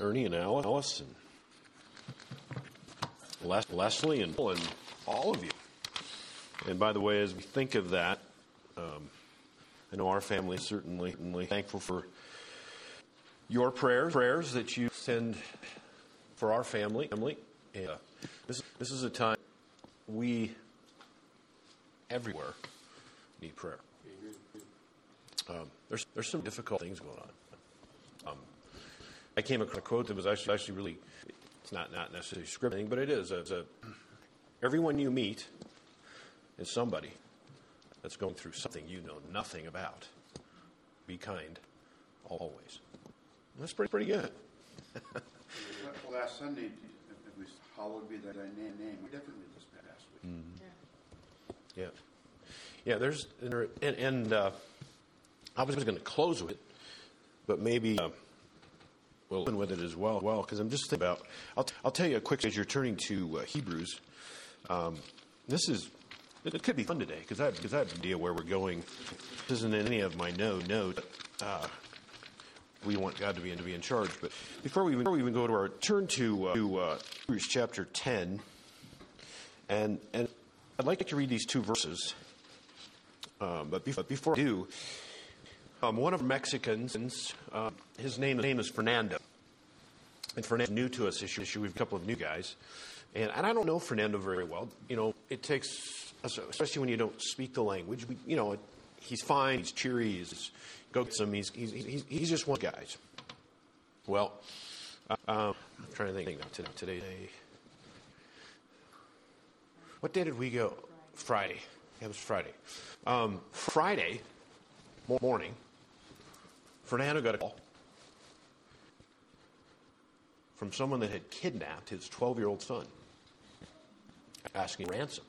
Ernie and Alice and Les- Leslie and, and all of you. And by the way, as we think of that, um, I know our family is certainly, certainly thankful for your prayers, prayers that you send for our family. And, uh, this, this is a time we everywhere need prayer. Um, there's, there's some difficult things going on. I came across a quote that was actually, actually really, it's not, not necessarily scripting, but it is. It's a, everyone you meet is somebody that's going through something you know nothing about. Be kind, always. That's pretty, pretty good. Last Sunday, it was hallowed be thy name. name. Definitely this past week. Yeah. Yeah, there's, and, and uh, I was going to close with it, but maybe uh, we'll open with it as well, well, because I'm just thinking about, I'll, t- I'll tell you a quick, as you're turning to uh, Hebrews, um, this is, it, it could be fun today, because I, because I have an idea where we're going. This isn't in any of my no notes. Uh, we want God to be, to be in charge. But before we, before we even go to our turn to, uh, to uh, Hebrews chapter 10, and, and I'd like to read these two verses. Um, but, before, before I do, um, one of Mexicans, uh, his name, name is Fernando. And Fernando's new to us this year. We've a couple of new guys. And, and I don't know Fernando very well. You know, it takes, especially when you don't speak the language, we, you know, he's fine, he's cheery, he's go get some, he's, he's, he's, he's just one guys. Well, uh, um, I'm trying to think now, today. What day did we go? Friday. Yeah, it was Friday. Um, Friday morning, Fernando got a call from someone that had kidnapped his 12 year old son, asking ransom.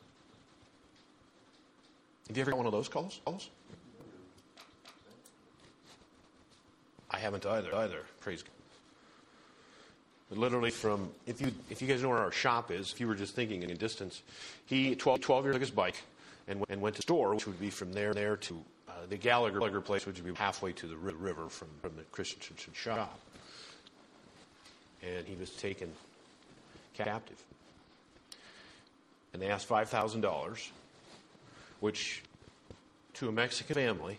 Have you ever got one of those calls? calls? I haven't either. Either. Praise God. Literally from if you if you guys know where our shop is, if you were just thinking in distance, he 12, 12 years took his bike and, and went to the store, which would be from there there to the Gallagher, place, which would be halfway to the river from, from the Christensen shop. And he was taken captive. And they asked five thousand dollars, which to a Mexican family,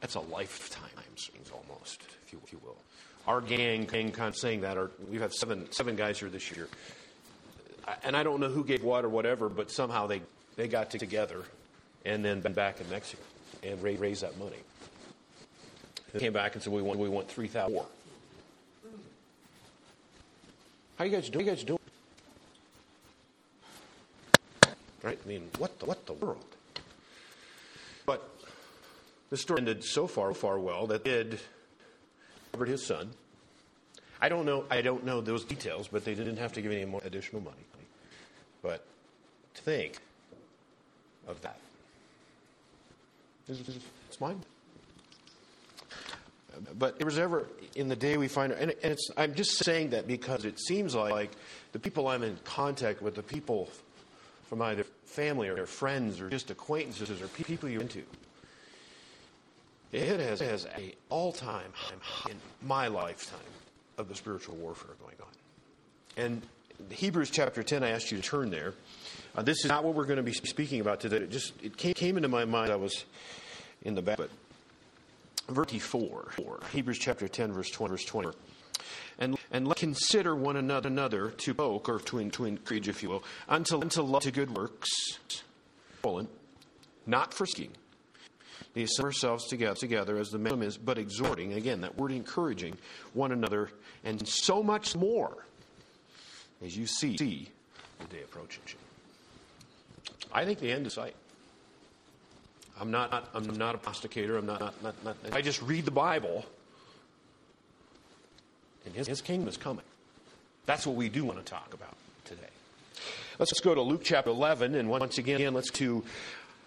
that's a lifetime almost, if you, if you will. Our gang, gang kind of saying that, are, we've seven, seven guys here this year. And I don't know who gave what or whatever, but somehow they, they got together and then been back in Mexico and raise, raised that money. They came back and said, we want, we want 3000 more. How you guys doing? How you guys doing? Right? I mean, what the, what the world? But the story ended so far, far well that Ed covered his son. I don't know. I don't know those details, but they didn't have to give any more additional money. But to think of that, it's mine. But it was ever in the day we find, and, and I'm just saying that because it seems like the people I'm in contact with, the people from either family or their friends or just acquaintances or people you're into, it has, has a all-time high in my lifetime of the spiritual warfare going on. And Hebrews chapter 10, I asked you to turn there. Uh, this is not what we're going to be speaking about today. It just it came, came into my mind. I was in the back, but verse 4, Hebrews chapter 10, verse 20, verse 20. And, and let consider one another, another to poke or to, to encourage, if you will, unto, unto love to good works, not frisking, they assemble ourselves together, together as the minimum is, but exhorting, again, that word encouraging one another, and so much more as you see the day approaching. I think the end is sight. I'm not, I'm not a prosticator. I'm not, not, not, not, I just read the Bible, and his, his kingdom is coming. That's what we do want to talk about today. Let's just go to Luke chapter 11, and once again, let's to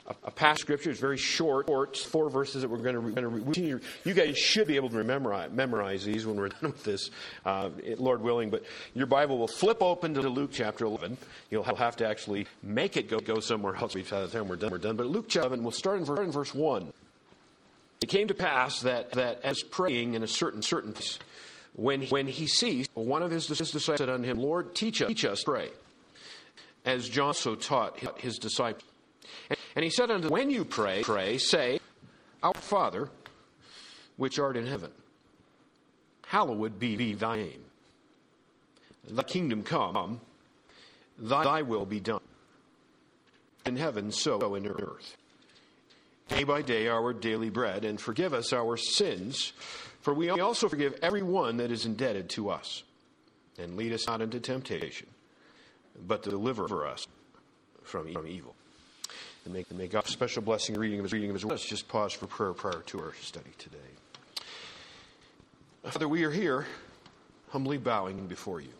a, a past scripture. It's very short, four verses that we're going to, re- going to re- You guys should be able to memorize, memorize these when we're done with this, uh, Lord willing. But your Bible will flip open to Luke chapter 11. You'll have to actually make it go, go somewhere else by the time we're done. We're done. But Luke chapter 11, we'll start in, in verse 1. It came to pass that, that as praying in a certain certain place, when, when he ceased, one of his disciples said unto him, Lord, teach us, teach us pray, as John so taught his disciples. And he said unto them, When you pray, pray, say, Our Father, which art in heaven, hallowed be, thy name. Thy kingdom come, thy, thy will be done. In heaven, so in earth. Day by day, our daily bread, and forgive us our sins for we also forgive every one that is indebted to us. And lead us not into temptation, but deliver us from evil. And make, make God special blessing reading of his reading of his word. Let's just pause for prayer prior to our study today. Father, we are here humbly bowing before you,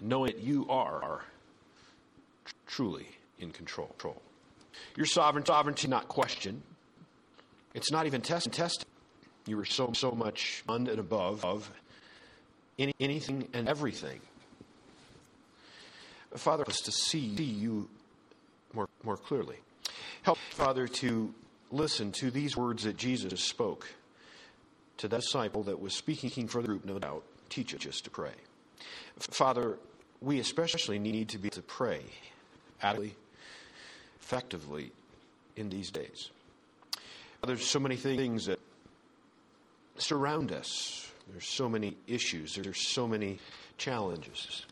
knowing that you are truly in control. Your sovereign sovereignty not questioned. It's not even tested. tested. You were so, so much on and above of any, anything and everything. Father, us to see you more, more clearly. Help, Father, to listen to these words that Jesus spoke to that disciple that was speaking for the group, no doubt. Teach us to pray. Father, we especially need to be to pray adequately, effectively in these days. There's so many things that surround us. There's so many issues, there's so many challenges.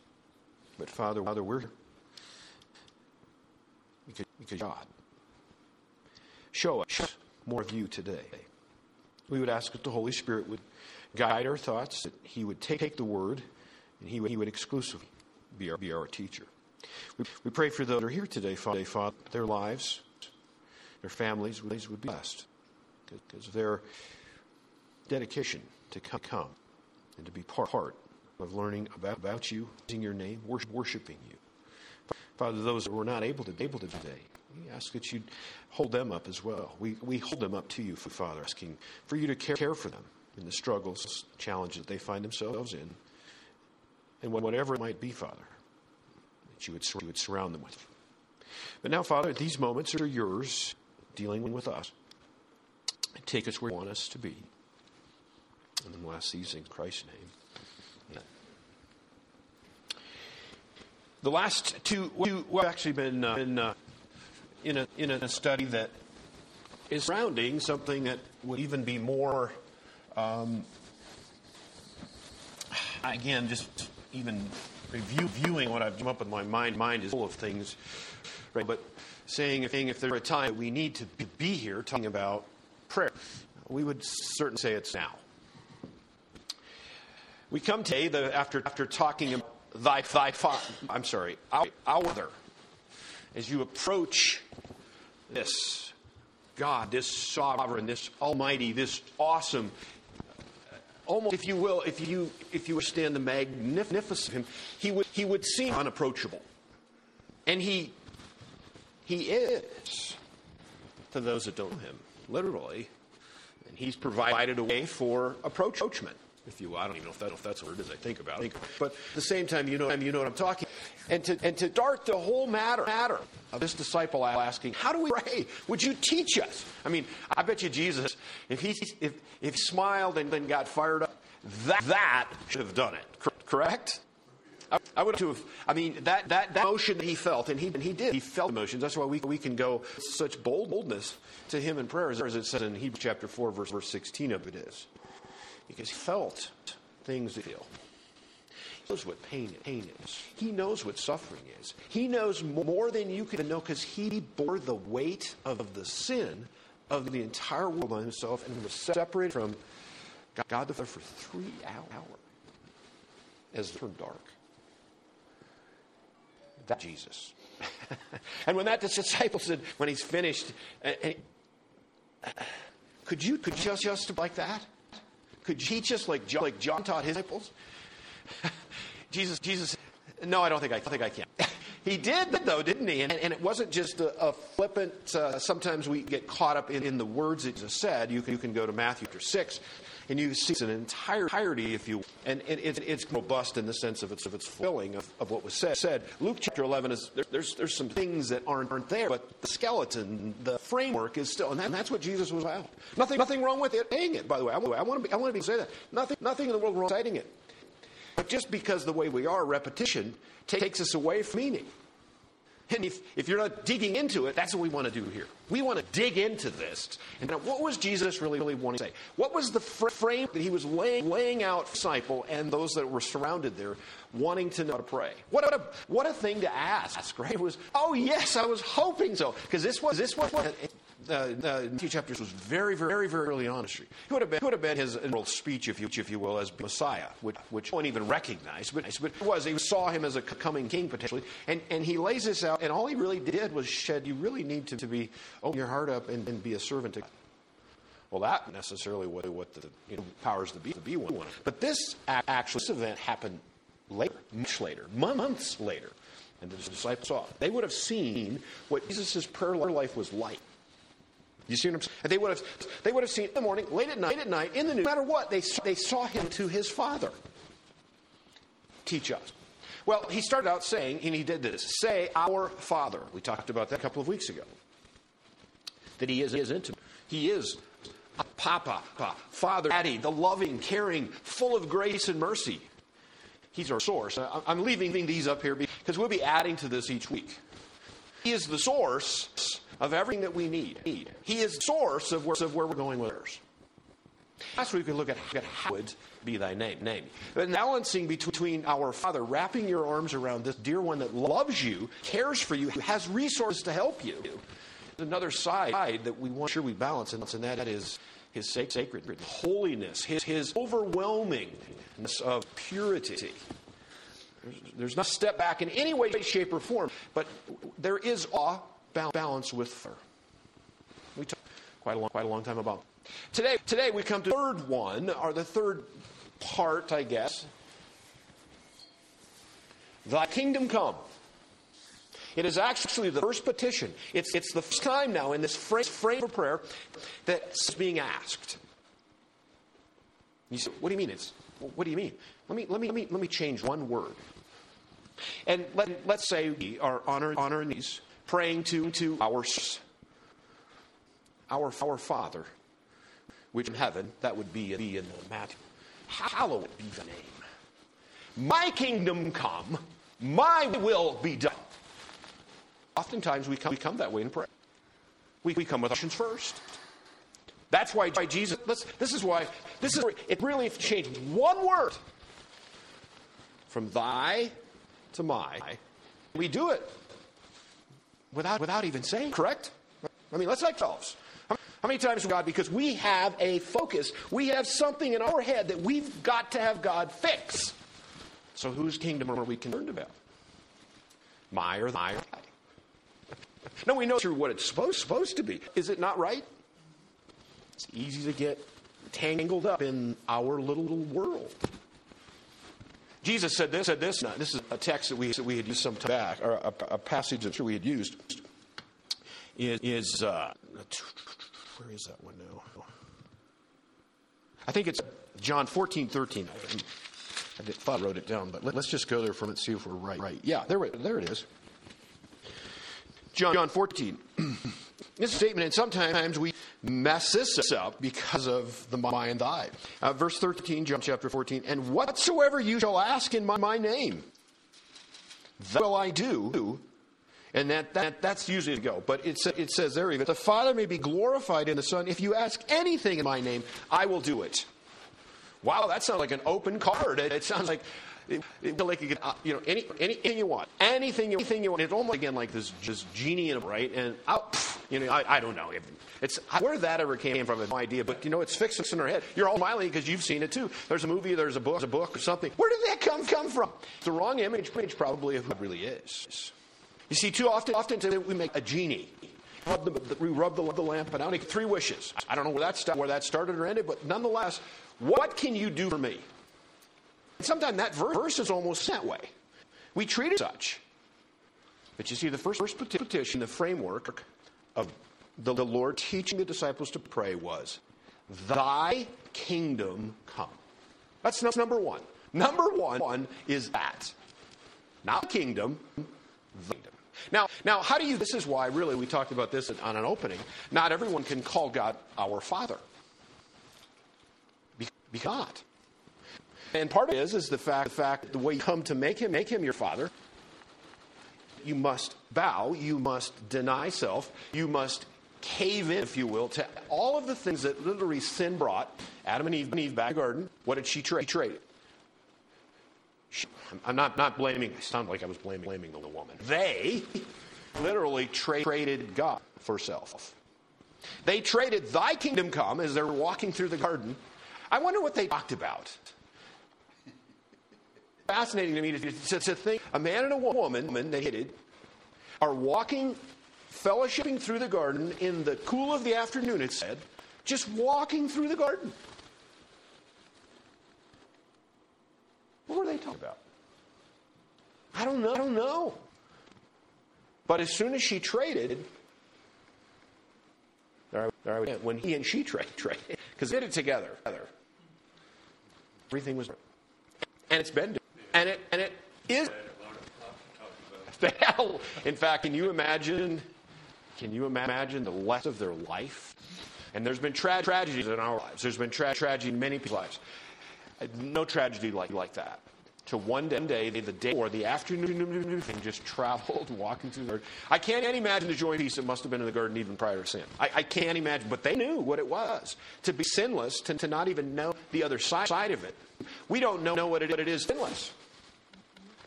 But Father, Father, we're because, God. Show us more of you today. We would ask that the Holy Spirit would guide our thoughts, that He would take, take the word, and He would, he would exclusively be our, be our teacher. We, we pray for those that are here today, Father, Father their lives, their families would be blessed because of their dedication to come and to be part of learning about, about you, using your name, worshiping you. Father, those that were not able to able to today, we ask that you hold them up as well. We, we hold them up to you, Father, asking for you to care, care for them in the struggles, challenges that they find themselves in, and whatever it might be, Father, that you would, you would surround them with. But now, Father, these moments are yours, dealing with us. Take us where you want us to be. And then we'll ask these in Christ's name. Amen. The last two, we've actually been, uh, been uh, in, a, in a study that is surrounding something that would even be more, um, again, just even review, viewing what I've come up with my mind. Mind is full of things, right? But saying, saying if there's a time we need to be here talking about prayer, we would certainly say it's now. We come today the, after, after talking about thy, thy I'm sorry, our, our as you approach this God, this sovereign, this almighty, this awesome, almost, if you will, if you if you understand the magnificence of him, he would he would seem unapproachable, and he he is to those that don't know him, literally, and he's provided a way for approachment if you will. I don't even know if, that, if that's a word as I think about it. But at the same time, you know, you know what I'm talking. And to, and to dart the whole matter, matter of this disciple asking, how do we pray? Would you teach us? I mean, I bet you Jesus, if he, if, if he smiled and then got fired up, that, that should have done it. Correct? I would have. I mean, that, that, that emotion that he felt, and he, and he did. He felt emotions. That's why we, we can go such bold, boldness to him in prayer, as it says in Hebrews chapter 4, verse, verse 16 of it is because he felt things that feel. He knows what pain, pain is. He knows what suffering is. He knows more than you can know because he bore the weight of the sin of the entire world on himself and was separated from God the Father for three hours as it turned dark. That Jesus. and when that disciple said, when he's finished, could you could you just, just like that? Could teach us like John, like John taught his disciples? Jesus, Jesus, no, I don't think I, I think I can. He did, though, didn't he? And, and it wasn't just a, a flippant, uh, sometimes we get caught up in, in the words that Jesus said. You can, you can go to Matthew chapter 6, and you see it's an entire entirety, if you and, and it's, it's robust in the sense of its, of its fulfilling of, of what was said. said. Luke chapter 11 is, there, there's, there's some things that aren't, aren't there, but the skeleton, the framework is still, and, that, and that's what Jesus was about. Nothing, nothing wrong with it, saying it, by the way. I, I want to be, I want to be say that. Nothing, nothing in the world wrong citing it. But just because the way we are, repetition takes us away from meaning. And if, if you're not digging into it, that's what we want to do here. We want to dig into this. And now, what was Jesus really, really wanting to say? What was the frame that he was laying, laying out disciple and those that were surrounded there wanting to know how to pray? What a, what a thing to ask, right? It was, oh, yes, I was hoping so. Because this was, this was, uh, Matthew chapter was very, very, very early on in history. It would have been, would have been his inaugural speech, if you, if you will, as Messiah, which, which no one even recognized, but, but it was. He saw him as a coming king potentially, and, and he lays this out, and all he really did was shed, you really need to, to be, open your heart up and, and be a servant to God. Well, that necessarily what, what the you know, powers to be, to be one. But this actually, this event happened later, much later, months later. And the disciples saw. They would have seen what Jesus' prayer life was like. You see what I'm saying? They would have, they would have seen in the morning, late at night, late at night, in the news, no matter what, they, they saw him to his Father. Teach us. Well, he started out saying, and he did this say, Our Father. We talked about that a couple of weeks ago. That he is, he is intimate. He is Papa, Papa, Father, Daddy, the loving, caring, full of grace and mercy. He's our source. I'm leaving these up here because we'll be adding to this each week. He is the source of everything that we need. He is the source of where, of where we're going with ours. Last week we look at, at how would be thy name. Name. But balancing between our Father, wrapping your arms around this dear one that loves you, cares for you, has resources to help you. Another side that we want sure we balance, and that is his sacred holiness, his, his overwhelmingness of purity. There's, there's not a step back in any way, shape, or form, but there is awe balance with her. We talked quite a long, quite a long time about. Today, today we come to the third one, or the third part, I guess. Thy kingdom come. It is actually the first petition. It's, it's the first time now in this frame, frame of prayer that's being asked. You say, what do you mean? It's, what do you mean? Let me, let me, let me, let me change one word. And let, let's say we are on our, on our knees praying to, to our, our, our Father, which in heaven, that would be, be in Matthew. Hallowed be the name. My kingdom come, my will be done. Oftentimes we come, we come that way in prayer. We, we come with questions first. That's why, why Jesus, this is why, this is, it really changed one word from thy to my. We do it without, without even saying, correct? I mean, let's ourselves. How many times, God, because we have a focus, we have something in our head that we've got to have God fix. So whose kingdom are we concerned about? My or thy? No, we know through what it's supposed, supposed to be. Is it not right? It's easy to get tangled up in our little, little world. Jesus said this, said this. this is a text that we, that we had used some time back, or a, a passage that we had used. Is, is uh, where is that one now? I think it's John 14, 13. I, thought I wrote it down, but let, us just go there from it and see if we're right. Right. Yeah, there, there it is. John, John 14. this statement, and sometimes we mess this up because of the and thy. Uh, verse 13, John chapter 14. And whatsoever you shall ask in my, my name, that will I do. And that, that that's usually to go. But it, it says there even, the Father may be glorified in the Son. If you ask anything in my name, I will do it. Wow, that sounds like an open card. It, it sounds like it, it, like you get, uh, you know, any, anything you want, anything anything you want. It's almost again like this just genie in a right, and out, you know, I, I don't know. It's where that ever came from, no idea. But you know, it's fixed in our head. You're all smiling because you've seen it too. There's a movie, there's a book, there's a book or something. Where did that come come from? It's the wrong image, image probably of who it really is. You see, too often, often we make a genie. Rub the, we rub the, the lamp, and only three wishes. I don't know where that, where that started or ended, but nonetheless, what can you do for me? Sometimes that verse is almost that way. We treat it such. But you see, the first, first petition, the framework of the, the Lord teaching the disciples to pray was, Thy kingdom come. That's number one. Number one is that. Not kingdom, the kingdom. Now, now, how do you? This is why, really, we talked about this on an opening. Not everyone can call God our Father. Because not. And part of it is, is the fact, the fact, the way you come to make him, make him your Father. You must bow. You must deny self. You must cave in, if you will, to all of the things that literally sin brought Adam and Eve, and Eve back in the garden. What did she trade? She traded. I'm not, not blaming, I sound like I was blaming, blaming the woman. They literally tra- traded God for self. They traded thy kingdom come as they're walking through the garden. I wonder what they talked about. Fascinating to me to, to, to think a man and a woman, they hated, are walking, fellowshipping through the garden in the cool of the afternoon, it said, just walking through the garden. What were they talking about? I don't know. I don't know. But as soon as she traded, there I, there I when he and she traded, traded because they did it together. Everything was, and it's been, and it and it is. In fact, can you imagine? Can you imagine the less of their life? And there's been tra- tragedies in our lives. There's been tra- tragedy in many people's lives. No tragedy like, like that. To one day, the day or the afternoon thing just traveled, walking through the garden. I can't imagine the joy and peace that must have been in the garden even prior to sin. I, I can't imagine, but they knew what it was to be sinless, to, to not even know the other side, side of it. We don't know, know what, it, what it is sinless.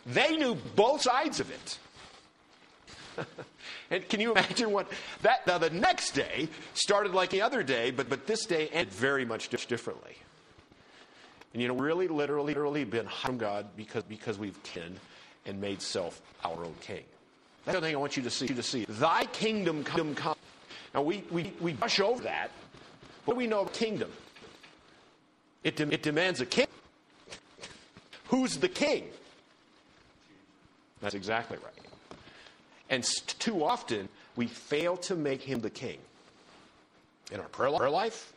They knew both sides of it. and can you imagine what that now the next day started like the other day, but but this day ended very much differently. And you know, really, literally, literally been from God because, because we've sinned and made self our own king. That's the thing I want you to see. You to see. Thy kingdom come. come. Now, we, we, we brush over that. What we know of kingdom? It, de- it demands a king. Who's the king? That's exactly right. And too often, we fail to make him the king. In our prayer life,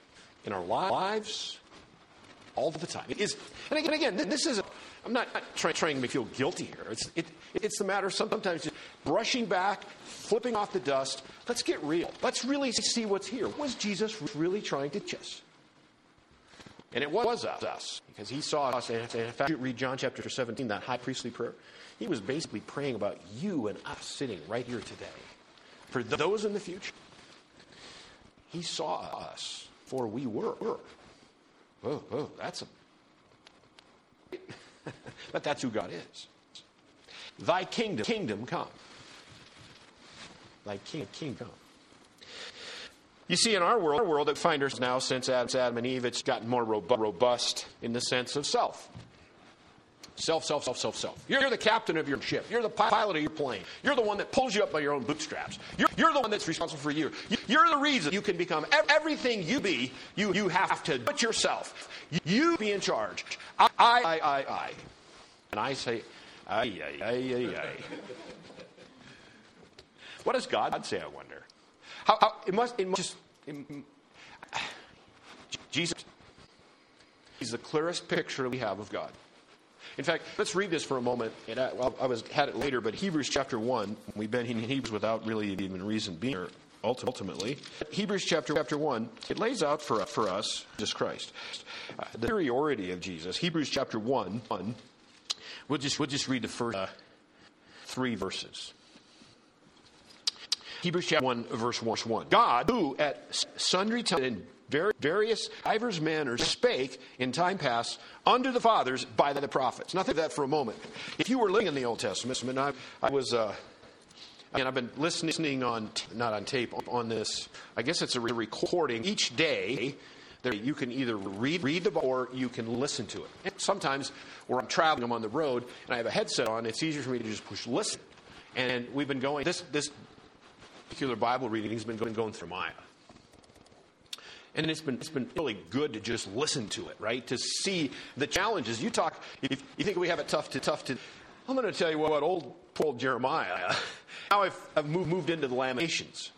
in our lives, all the time. It is, and again, again this is, i am not try, trying to make you feel guilty here. It's, it, it's the matter of sometimes just brushing back, flipping off the dust. Let's get real. Let's really see what's here. Was Jesus really trying to us? And it was us, because he saw us. And in fact, you read John chapter 17, that high priestly prayer. He was basically praying about you and us sitting right here today. For those in the future, he saw us for we were. Oh, oh, that's a. but that's who God is. Thy kingdom, kingdom come. Thy king, kingdom come. You see, in our world, our world that find ourselves now since Adam and Eve, it's gotten more robust in the sense of self. Self, self, self, self, self. You're the captain of your ship. You're the pilot of your plane. You're the one that pulls you up by your own bootstraps. You're, you're the one that's responsible for you. You're the reason you can become everything you be. You, you have to it yourself. You be in charge. I, I, I, I. And I say, ay, ay, ay, ay, ay. What does God say, I wonder? How, how it must, it must just, it, Jesus, is the clearest picture we have of God. In fact, let's read this for a moment. And I, well, I was had it later, but Hebrews chapter one. We've been in Hebrews without really even reason being here. Ultimately, Hebrews chapter chapter one it lays out for for us Jesus Christ, uh, the superiority of Jesus. Hebrews chapter one one. We'll just we'll just read the first uh, three verses. Hebrews chapter 1, verse 1. God, who at sundry times and various divers manners spake in time past unto the fathers by the prophets. Now think of that for a moment. If you were living in the Old Testament, and I, I was, uh, mean, I've been listening on, not on tape, on this, I guess it's a recording each day. You can either read, read the book or you can listen to it. And sometimes where I'm traveling, I'm on the road, and I have a headset on, it's easier for me to just push listen. And we've been going, this, this particular Bible reading has been going, going through Jeremiah. And it's been, it's been really good to just listen to it, right? To see the challenges. You talk, if you think we have it tough to, tough to, I'm going to tell you what, old, old Jeremiah, now I've, I've moved, moved into the Lamentations.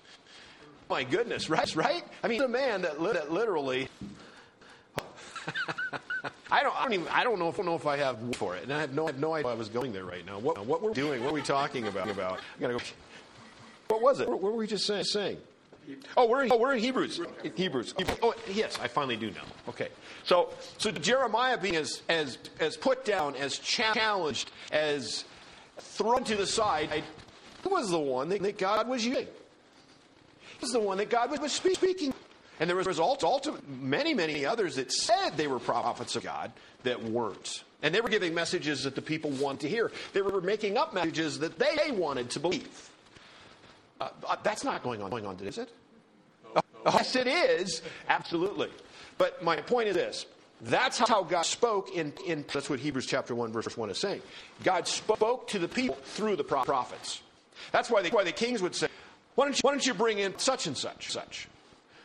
My goodness, right? Right? I mean, a man that, li- that literally. I don't. I don't even. I don't know if, I know if I have for it, and I have no. I have no idea. I was going there right now. What? What we're doing? What are we talking about? About? I gotta go. What was it? What were we just saying? saying? Oh, we're in, oh, we're in Hebrews. In Hebrews. Oh, yes, I finally do know. Okay. So, so Jeremiah being as as as put down, as challenged, as thrown to the side, who was the one that, that God was using? He was the one that God was speaking. And there was also many, many others that said they were prophets of God that weren't. And they were giving messages that the people want to hear. They were making up messages that they wanted to believe. Uh, that's not going on, going on today, is it? Oh, yes, it is. Absolutely. But my point is this. That's how God spoke in, in that's what Hebrews chapter 1 verse 1 is saying. God spoke to the people through the prophets. That's why, they, why the kings would say, why don't, you, why don't you bring in such and such, such?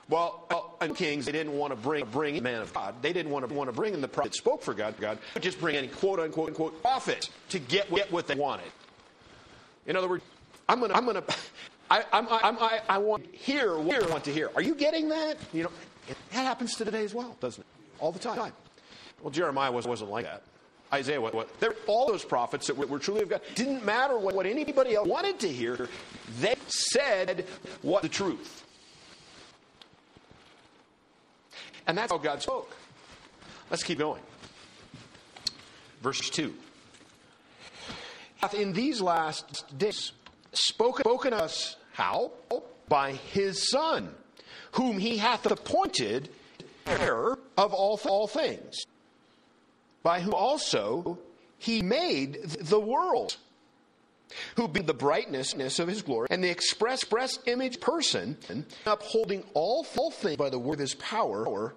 Well, well and kings, they didn't want to bring, bring in man of God. They didn't want to, want to bring in the prophet that spoke for God. God would just bring in quote unquote, unquote prophet to get, get what they wanted. In other words, I'm going to, I'm going to, I, I'm, I'm, I, I want to hear what I want to hear. Are you getting that? You know, it, that happens to today as well, doesn't it? All the time. Well, Jeremiah was, wasn't like that. Isaiah, what, what? all those prophets that were, were, truly of God. Didn't matter what, what anybody else wanted to hear. They said what the truth. And that's how God spoke. Let's keep going. Verse 2. Hath in these last days spoken, spoken us how? By his Son, whom he hath appointed heir of all, all things, by whom also he made the world, who being the brightness of his glory and the express, express image person, upholding all, all things by the word of his power,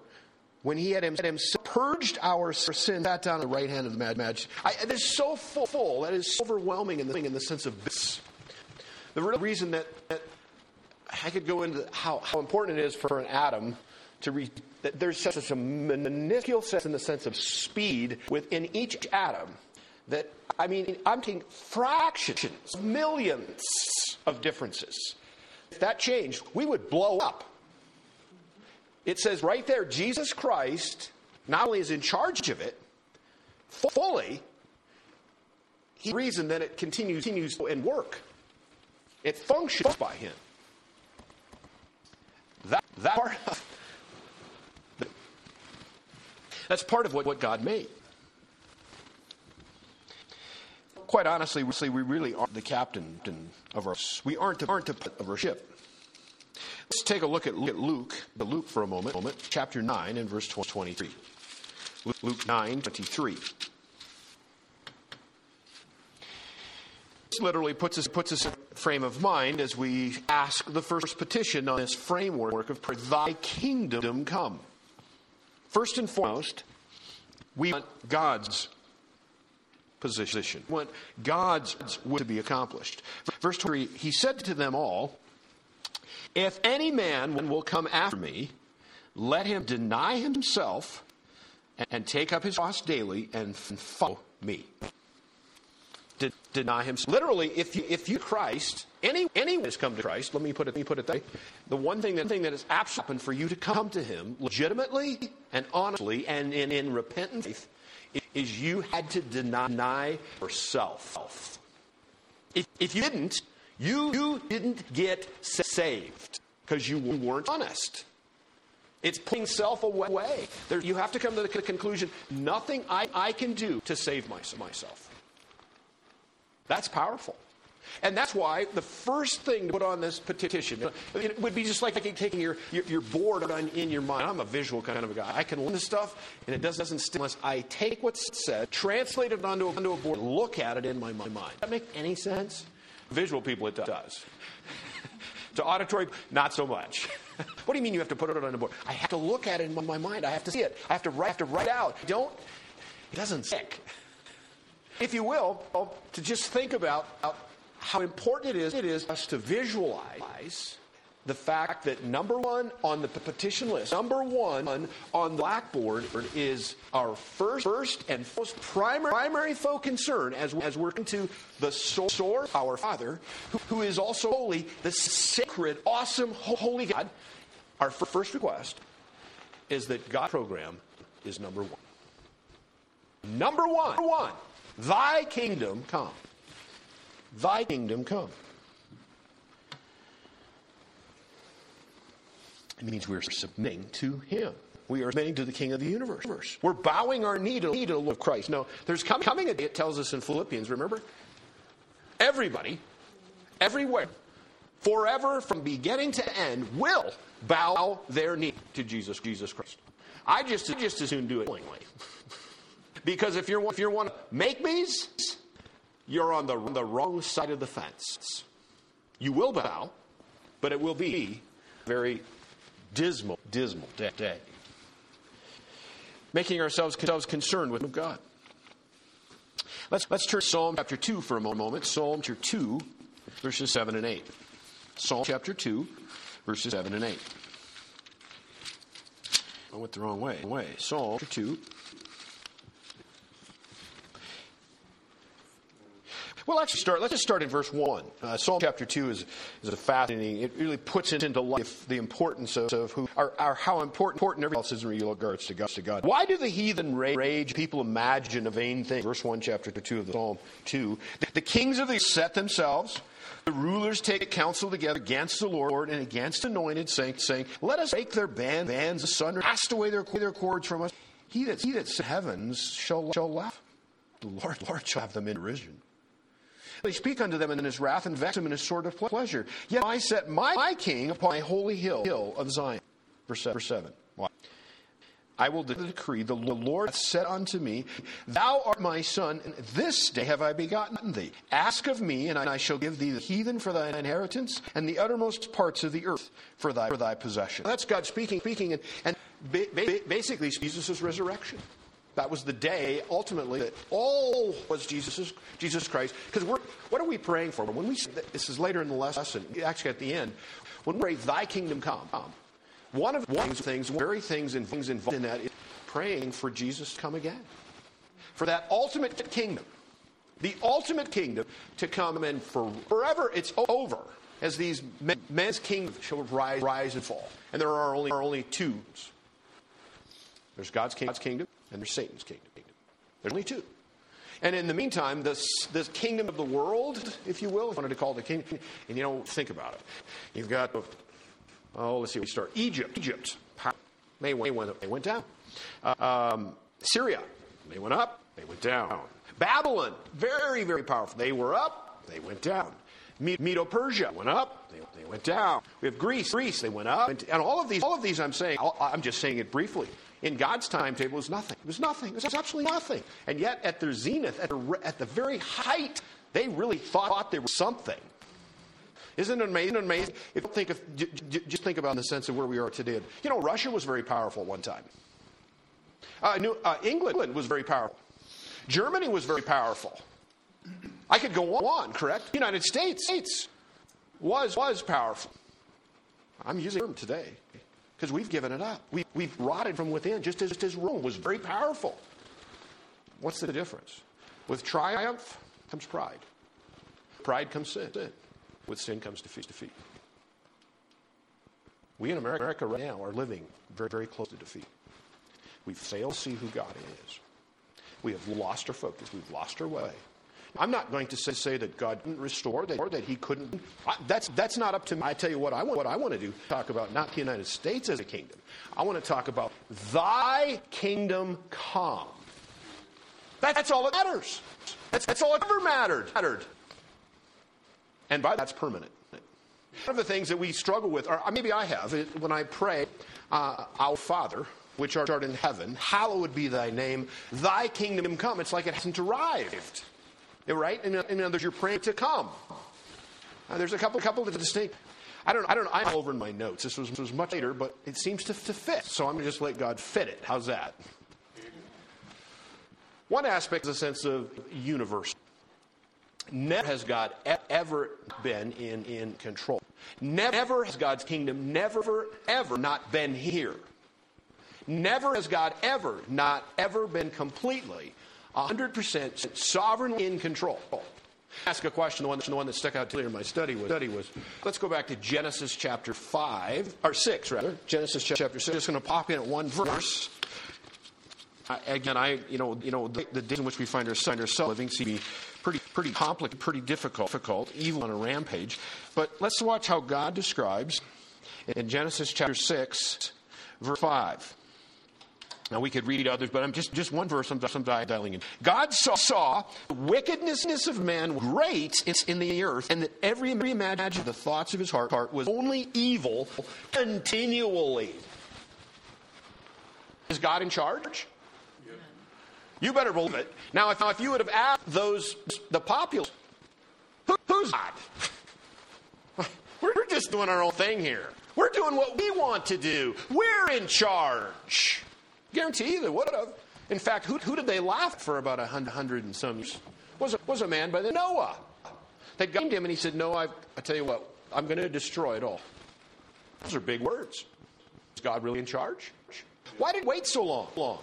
when he had himself purged our sin, sat down at the right hand of the majesty. That is so full, full, that is so overwhelming in the, in the sense of this. The real reason that, that I could go into how, how important it is for an atom to read that there's such a minuscule sense in the sense of speed within each atom that I mean I'm taking fractions, millions of differences. If that changed, we would blow up. It says right there, Jesus Christ not only is in charge of it fully, he reason that it continues, continues and work. It functions by him. That, that part that's part of what, what God made. Quite honestly, we really aren't the captain of our. We aren't the, aren't the of our ship. Let's take a look at, look at Luke, the Luke for a moment, moment, chapter 9 and verse 23. Luke 9, 23. This literally puts us, puts us in a frame of mind as we ask the first petition on this framework of prayer, Thy kingdom come. First and foremost, we want God's position. We want God's will to be accomplished. Verse 3 He said to them all, If any man will come after me, let him deny himself and take up his cross daily and follow me. De- deny himself. Literally, if you, if you Christ, any anyone has come to Christ. Let me put it. Let me put it that way. The one thing that thing that is absolute for you to come to Him legitimately and honestly and in, in is you had to deny yourself. If, if you didn't, you, you didn't get saved because you weren't honest. It's putting self away. There, you have to come to the conclusion nothing I, I can do to save my, myself. That's powerful. And that's why the first thing to put on this petition it would be just like taking your, your, your board on, in your mind. I'm a visual kind of a guy. I can learn this stuff, and it doesn't, doesn't stick unless I take what's said, translate it onto, onto a board, look at it in my, my mind. Does that make any sense? Visual people, it does. to auditory, not so much. what do you mean you have to put it on a board? I have to look at it in my mind. I have to see it. I have to write, I have to write out. Don't. It doesn't stick if you will, to just think about uh, how important it is, it is us to visualize the fact that number one on the petition list, number one on the Blackboard is our first, first and most primary, primary focus concern as, as we're into the source, our Father, who, who is also holy, the sacred, awesome, holy God. Our first request is that God program is number one. Number one, number one, thy kingdom come. Thy kingdom come. It means we're submitting to Him. We are submitting to the King of the universe. We're bowing our knee to, the Lord of Christ. No, there's coming a day, it tells us in Philippians, remember? Everybody, everywhere, forever from beginning to end, will bow their knee to Jesus, Jesus Christ. I just, I just as soon do it willingly. because if you're, if you're one make me's, you're on the, on the wrong side of the fence. You will bow, but it will be very dismal, dismal day. Making ourselves, concerned with God. Let's, let's turn to Psalm chapter 2 for a moment. Psalm chapter 2, verses 7 and 8. Psalm chapter 2, verses 7 and 8. I went the wrong way. way. Psalm chapter 2, Well, let's start. Let's just start in verse one. Uh, Psalm chapter two is, is a fascinating. It really puts into life the importance of, of who, or, or, how important, important everything else is in regards to God, to God. Why do the heathen rage? People imagine a vain thing. Verse one, chapter two of the Psalm two. The, the kings of the set themselves. The rulers take counsel together against the Lord and against anointed, saying, saying Let us break their band, bands asunder, cast away their, their cords from us. He that, he that heavens shall, shall laugh. The Lord, Lord shall have them in derision. They speak unto them in his wrath and vex them in his sword of pleasure. Yet I set my, my king upon my holy hill, hill of Zion. Verse 7. Verse 7. Why? I will decree, the Lord hath said unto me, Thou art my son, and this day have I begotten thee. Ask of me, and I shall give thee the heathen for thine inheritance, and the uttermost parts of the earth for thy, for thy possession. That's God speaking, speaking, and, and basically Jesus' resurrection. That was the day, ultimately, that all was Jesus, Jesus Christ. Because what are we praying for? When we, this is later in the lesson, actually at the end, when we pray, Thy kingdom come, one of the things, very things and things involved in that is praying for Jesus to come again. For that ultimate kingdom, the ultimate kingdom to come and for forever it's over as these men, men's kingdoms shall rise, rise and fall. And there are only, are only two. There's God's, God's kingdom and there's Satan's kingdom. There's only two. And in the meantime, this, this kingdom of the world, if you will, if you wanted to call it the kingdom, and you know, think about it. You've got, oh, let's see, we start. Egypt. Egypt. They went, they went down. Um, Syria. They went up. They went down. Babylon. Very, very powerful. They were up. They went down. Medo Persia went up. They, they, went down. We have Greece. Greece. They went up. And, and all of these, all of these, I'm saying, I'm just saying it briefly in God's timetable, was nothing. It was nothing. It was absolutely nothing. And yet, at their zenith, at the, at the very height, they really thought there was something. Isn't it amazing? amazing? If you think of, just think about in the sense of where we are today. You know, Russia was very powerful one time. Uh, New, uh, England was very powerful. Germany was very powerful. I could go on, correct? United States was, was powerful. I'm using them today because we've given it up. We, we've rotted from within, just as, as Rome was very powerful. What's the difference? With triumph comes pride. Pride comes sin. With sin comes defeat. defeat. We in America right now are living very, very close to defeat. We've failed to see who God is. We have lost our focus. We've lost our way. I'm not going to say, say that God didn't restore, that, or that He couldn't. I, that's, that's not up to me. I tell you what I want, what I want to do talk about not the United States as a kingdom. I want to talk about Thy kingdom come. That, that's all that matters. That's, that's all that ever mattered. mattered. And by that's permanent. One of the things that we struggle with, or maybe I have, when I pray, uh, Our Father, which art in heaven, hallowed be thy name, thy kingdom come. It's like it hasn't arrived. Right? In, in others, you're praying to come. Uh, there's a couple, couple of distinct. I don't, I don't, I'm over in my notes. This was, this was much later, but it seems to, to fit. So I'm going to just let God fit it. How's that? One aspect is a sense of universe. Never has God ever been in, in control. Never has God's kingdom never, ever not been here. Never has God ever, not ever been completely, 100% sovereignly in control. Ask a question. The one, the one that stuck out clear in my study was, study was let's go back to Genesis chapter 5, or 6, rather. Genesis chapter 6. Just going to pop in at one verse. I, again, I, you know, you know, the, the days in which we find ourselves living seem to be pretty, pretty complicated, pretty difficult, difficult, evil on a rampage. But let's watch how God describes in Genesis chapter 6, verse 5. Now we could read others, but I'm just, just one verse I'm, I'm dialing in. God saw, saw the wickedness of man great in the earth, and that every imagination of the thoughts of his heart, heart was only evil continually. Is God in charge? You better believe it. Now, if, if you would have asked those, the populace, who, who's God? We're just doing our own thing here. We're doing what we want to do. We're in charge. Guarantee you they would have. In fact, who, who did they laugh for about a hundred, and some years? Was a, was a man by the Noah. They got him and he said, No, I, I tell you what, I'm going to destroy it all. Those are big words. Is God really in charge? Why did it wait so long? long?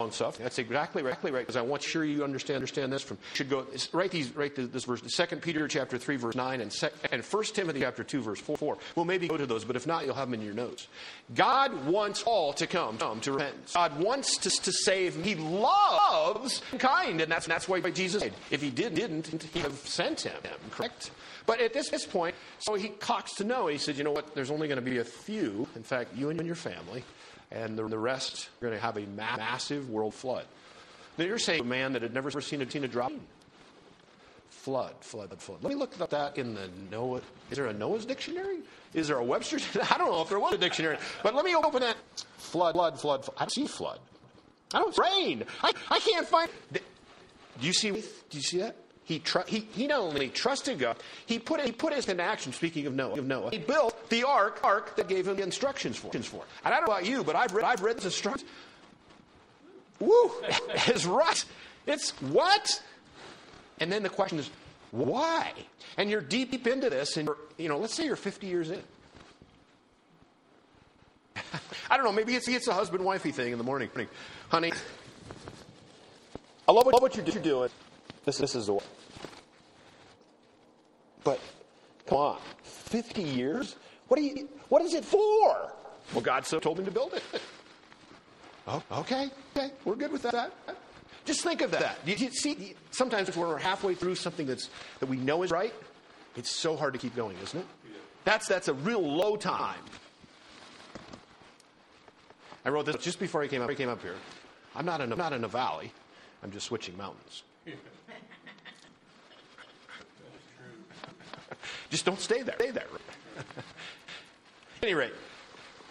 Long stuff. That's exactly right. Exactly right. Because I want sure you understand understand this from should go write these write this verse. Second Peter chapter three verse nine and and First Timothy chapter two verse four, four. We'll maybe go to those, but if not, you'll have them in your notes. God wants all to come come to repentance. God wants to, to save. He loves kind, and that's that's why Jesus died. If he did didn't, he'd have sent him. Correct. But at this, this point, so he cocks to know. He said, "You know what? There's only going to be a few. In fact, you and your family." And the, rest are going to have a ma- massive world flood. Now you're saying a man that had never seen a, seen a drop. Flood, flood, flood. Let me look at that in the Noah. Is there a Noah's dictionary? Is there a Webster's? I don't know if there was a dictionary, but let me open that. Flood, flood, flood. flood. I don't see flood. I don't rain. I, I can't find. Do you see? Do you see that? He, tr- he, he not only trusted God, he put, it, he put it into action, speaking of Noah, of Noah. He built the ark, ark that gave him the instructions for. And I don't know about you, but I've read, I've read the instructions. Woo! it's right. It's what? And then the question is, why? And you're deep, deep into this, and you know, let's say you're 50 years in. I don't know, maybe it's, it's a husband wifey thing in the morning. Honey, I love what, love what you're doing. This, this is the way. But come on, 50 years? What, are you, what is it for? Well, God so told me to build it. Oh, okay, okay, we're good with that. Just think of that. You, you see, sometimes if we're halfway through something that's, that we know is right, it's so hard to keep going, isn't it? That's, that's a real low time. I wrote this just before I came up, I came up here. I'm not in a, not in a valley. I'm just switching mountains. Just don't stay there. Stay there. At any rate,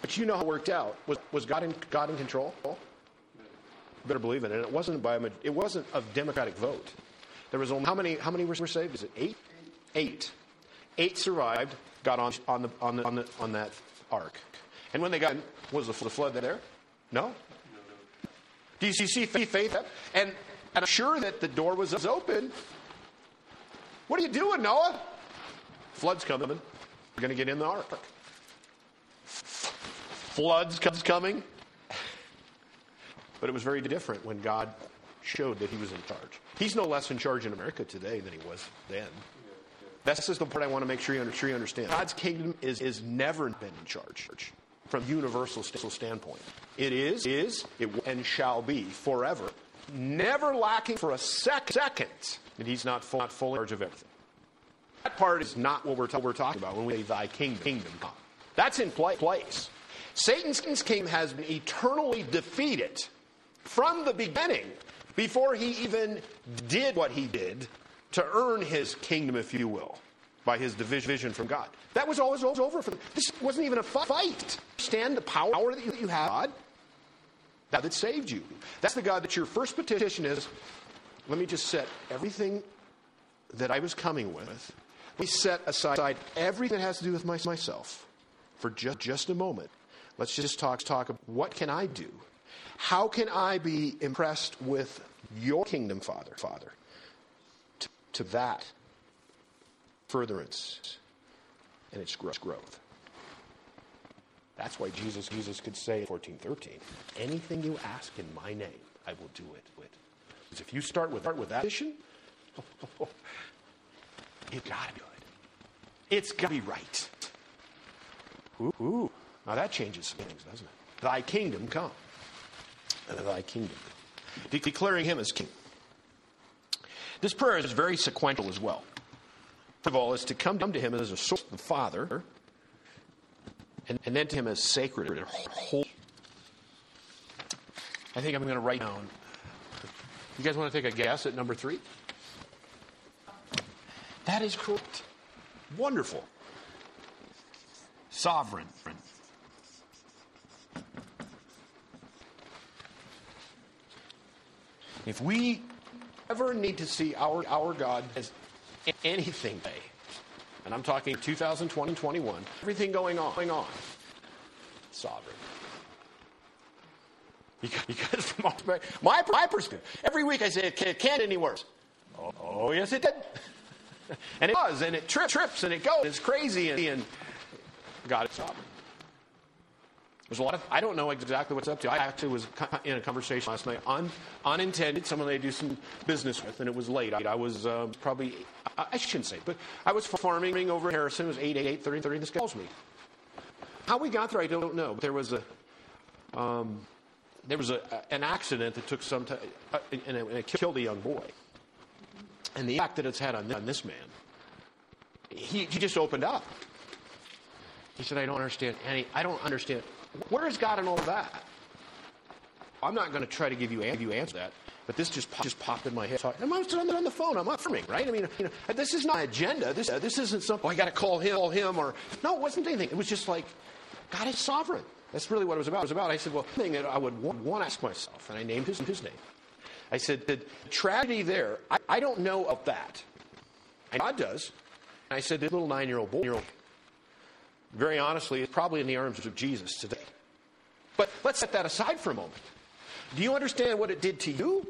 but you know how it worked out. Was, was God, in, God in control? Better believe it. And it wasn't by a, it wasn't a democratic vote. There was only how many how many were saved? Is it eight? Eight. Eight survived. Got on on the on the on, the, on that ark. And when they got in, was the, the flood there? No. Do you see faith? And, and I'm sure that the door was open. What are you doing, Noah? Flood's coming. We're going to get in the ark. Flood's coming. But it was very different when God showed that he was in charge. He's no less in charge in America today than he was then. This is the part I want to make sure you, sure you understand. God's kingdom is, is never been in charge from universal standpoint. It is, is, it and shall be forever, never lacking for a sec- second. And he's not full, not full in charge of everything. That part is not what we're, we're talking about when we say thy kingdom, kingdom come. That's in place. Satan's kingdom has been eternally defeated from the beginning before he even did what he did to earn his kingdom, if you will, by his division from God. That was always, always over for them. This wasn't even a fight. Stand the power that you have, God, that, that saved you. That's the God that your first petition is. Let me just set everything that I was coming with we set aside everything that has to do with my, myself for just, just a moment. Let's just talk, talk about what can I do? How can I be impressed with your kingdom, Father, Father, to, to that furtherance and it's growth. That's why Jesus, Jesus could say in 14, 13, anything you ask in my name, I will do it. Because if you start with, start with that vision, oh, oh, oh, you got to do it. It's got to be right. Ooh, ooh, now that changes some things, doesn't it? Thy kingdom come. And thy kingdom. De- declaring him as king. This prayer is very sequential as well. First of all, is to come to him as a source of the Father, and, and then to him as sacred or holy. I think I'm going to write down. You guys want to take a guess at number three? That is correct. Wonderful. Sovereign. If we ever need to see our, our God as anything, and I'm talking 2020 21, everything going on, going on, sovereign. Because, from my, my perspective, every week I say it can't, any worse. Oh, yes, it did. and it does, and it tri- trips, and it goes. It's crazy, and, and God is sovereign. There's a lot of, I don't know exactly what's up to. I actually was in a conversation last night, un, unintended, someone they do some business with, and it was late. I, I was uh, probably, I, I, shouldn't say, but I was farming over Harrison. It was 8, 8, 8 30, 30. This calls me. How we got there, I don't know. But there was a, um, there was a, an accident that took some time, uh, and, and it killed a young boy. And the impact that it's had on, on this man, he, he just opened up. He said, I don't understand any, I don't understand. Where is God in all that? I'm not going to try to give you, give you answer that, but this just, just popped in my head. I'm on the phone. I'm affirming, right? I mean, you know, this is not agenda. This, uh, this isn't something, oh, I got to call him, call him, or, no, it wasn't anything. It was just like, God is sovereign. That's really what it was about. It was about, I said, well, thing that I would want, want to ask myself, and I named his, his name. I said, the tragedy there, I, I don't know of that. And God does. And I said, this little nine year old boy, very honestly, is probably in the arms of Jesus today. But let's set that aside for a moment. Do you understand what it did to you?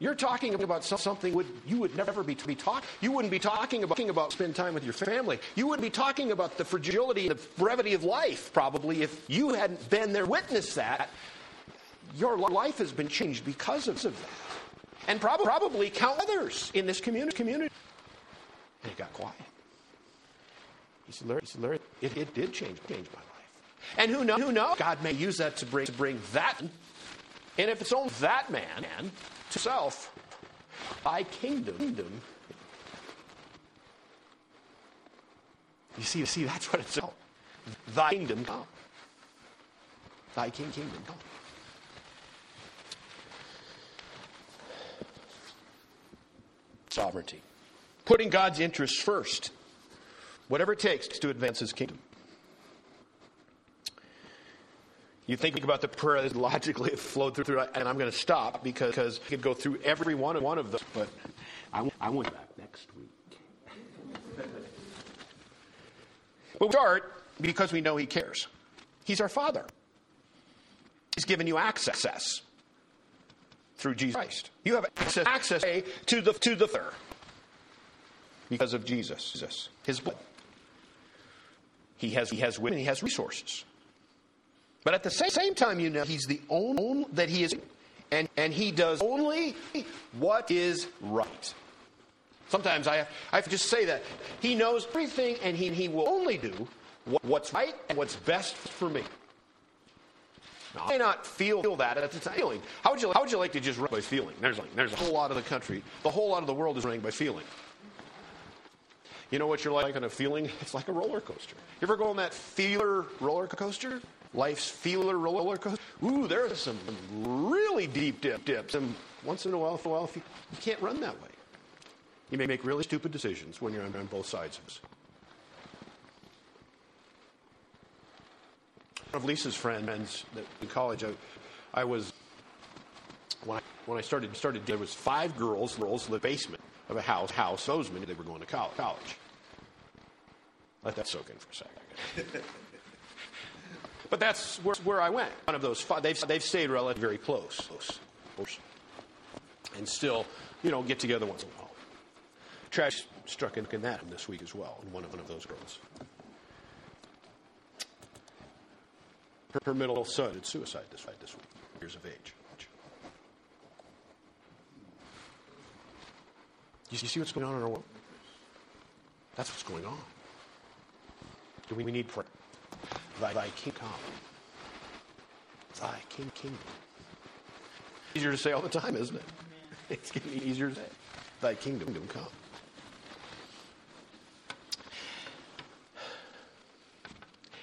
You're talking about something you would never be, be talking. You wouldn't be talking about, about spend time with your family. You wouldn't be talking about the fragility and the brevity of life, probably, if you hadn't been there, witnessed that. Your life has been changed because of that. And probably, probably count others in this community. community. And it got quiet. He said, Larry, he said, Larry it, it did change, change my life. And who knows, who knows? God may use that to bring, to bring that. And if it's only that man, to self, thy kingdom. kingdom. You see, see, that's what it's about. Thy kingdom come. Thy king kingdom come. Sovereignty. Putting God's interests first. Whatever it takes to advance his kingdom. You think about the prayer that logically flowed through, and I'm going to stop because, I could go through every one of, one of them, but I, I went back next week. but we start because we know He cares. He's our Father. He's given you access through Jesus Christ. You have access, access to the to the Father because of Jesus, His blood. He has he has wisdom, and he has resources. But at the same, same time, you know, he's the only that he is, and, and he does only what is right. Sometimes I, I have to just say that. He knows everything, and he, he will only do what, what's right and what's best for me. Now, I may not feel, that at the. Feeling. How would, you, how would you like to just run by feeling? There's, like, there's a whole lot of the country, the whole lot of the world is running by feeling. You know what you're like on a feeling? It's like a roller coaster. You ever go on that feeler roller coaster? life's feeler roller coaster. Ooh, there are some really deep dip dips. And once in a while, for a while, you, you can't run that way. You may make really stupid decisions when you're on both sides of this. Of Lisa's friends in college, I, I was when I, when I started started there was five girls girls in the basement of a house house Bozeman. They were going to college. Let that soak in for a second. But that's where, where I went. One of those five, they've, they've stayed relatively very close, close. And still, you know, get together once in a while. Trash, struck in, that this week as well, one of, one of those girls. Her, middle son did suicide this, this week, years of age. You see what's going on in our world? That's what's going on. Do we, we need prayer? Thy, thy king come. Thy king kingdom. Easier to say all the time, isn't it? It's getting easier to say. Thy kingdom come.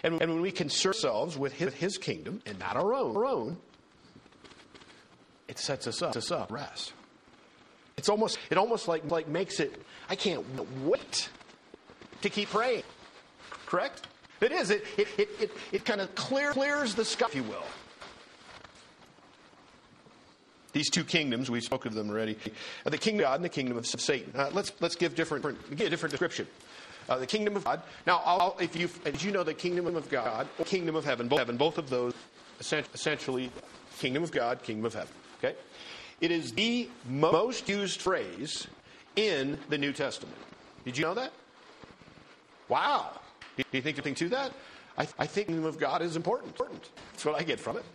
And, and when we concern ourselves with his, his, kingdom and not our own, our own, it sets us up, sets us up rest. It's almost, it almost like, like makes it, I can't wait to keep praying. Correct? It is. It, it, it, it, it kind of clear, clears the sky, if you will. These two kingdoms, we spoke of them already, the kingdom of God and the kingdom of Satan. Uh, let's, let's give different, give a different description. Uh, the kingdom of God. Now, I'll, if you, as you know, the kingdom of God, kingdom of heaven, both, heaven, both of those, essentially, kingdom of God, kingdom of heaven. Okay, it is the most used phrase in the New Testament. Did you know that? Wow. Do you think anything to that? I, I think kingdom of God is important. That's what I get from it.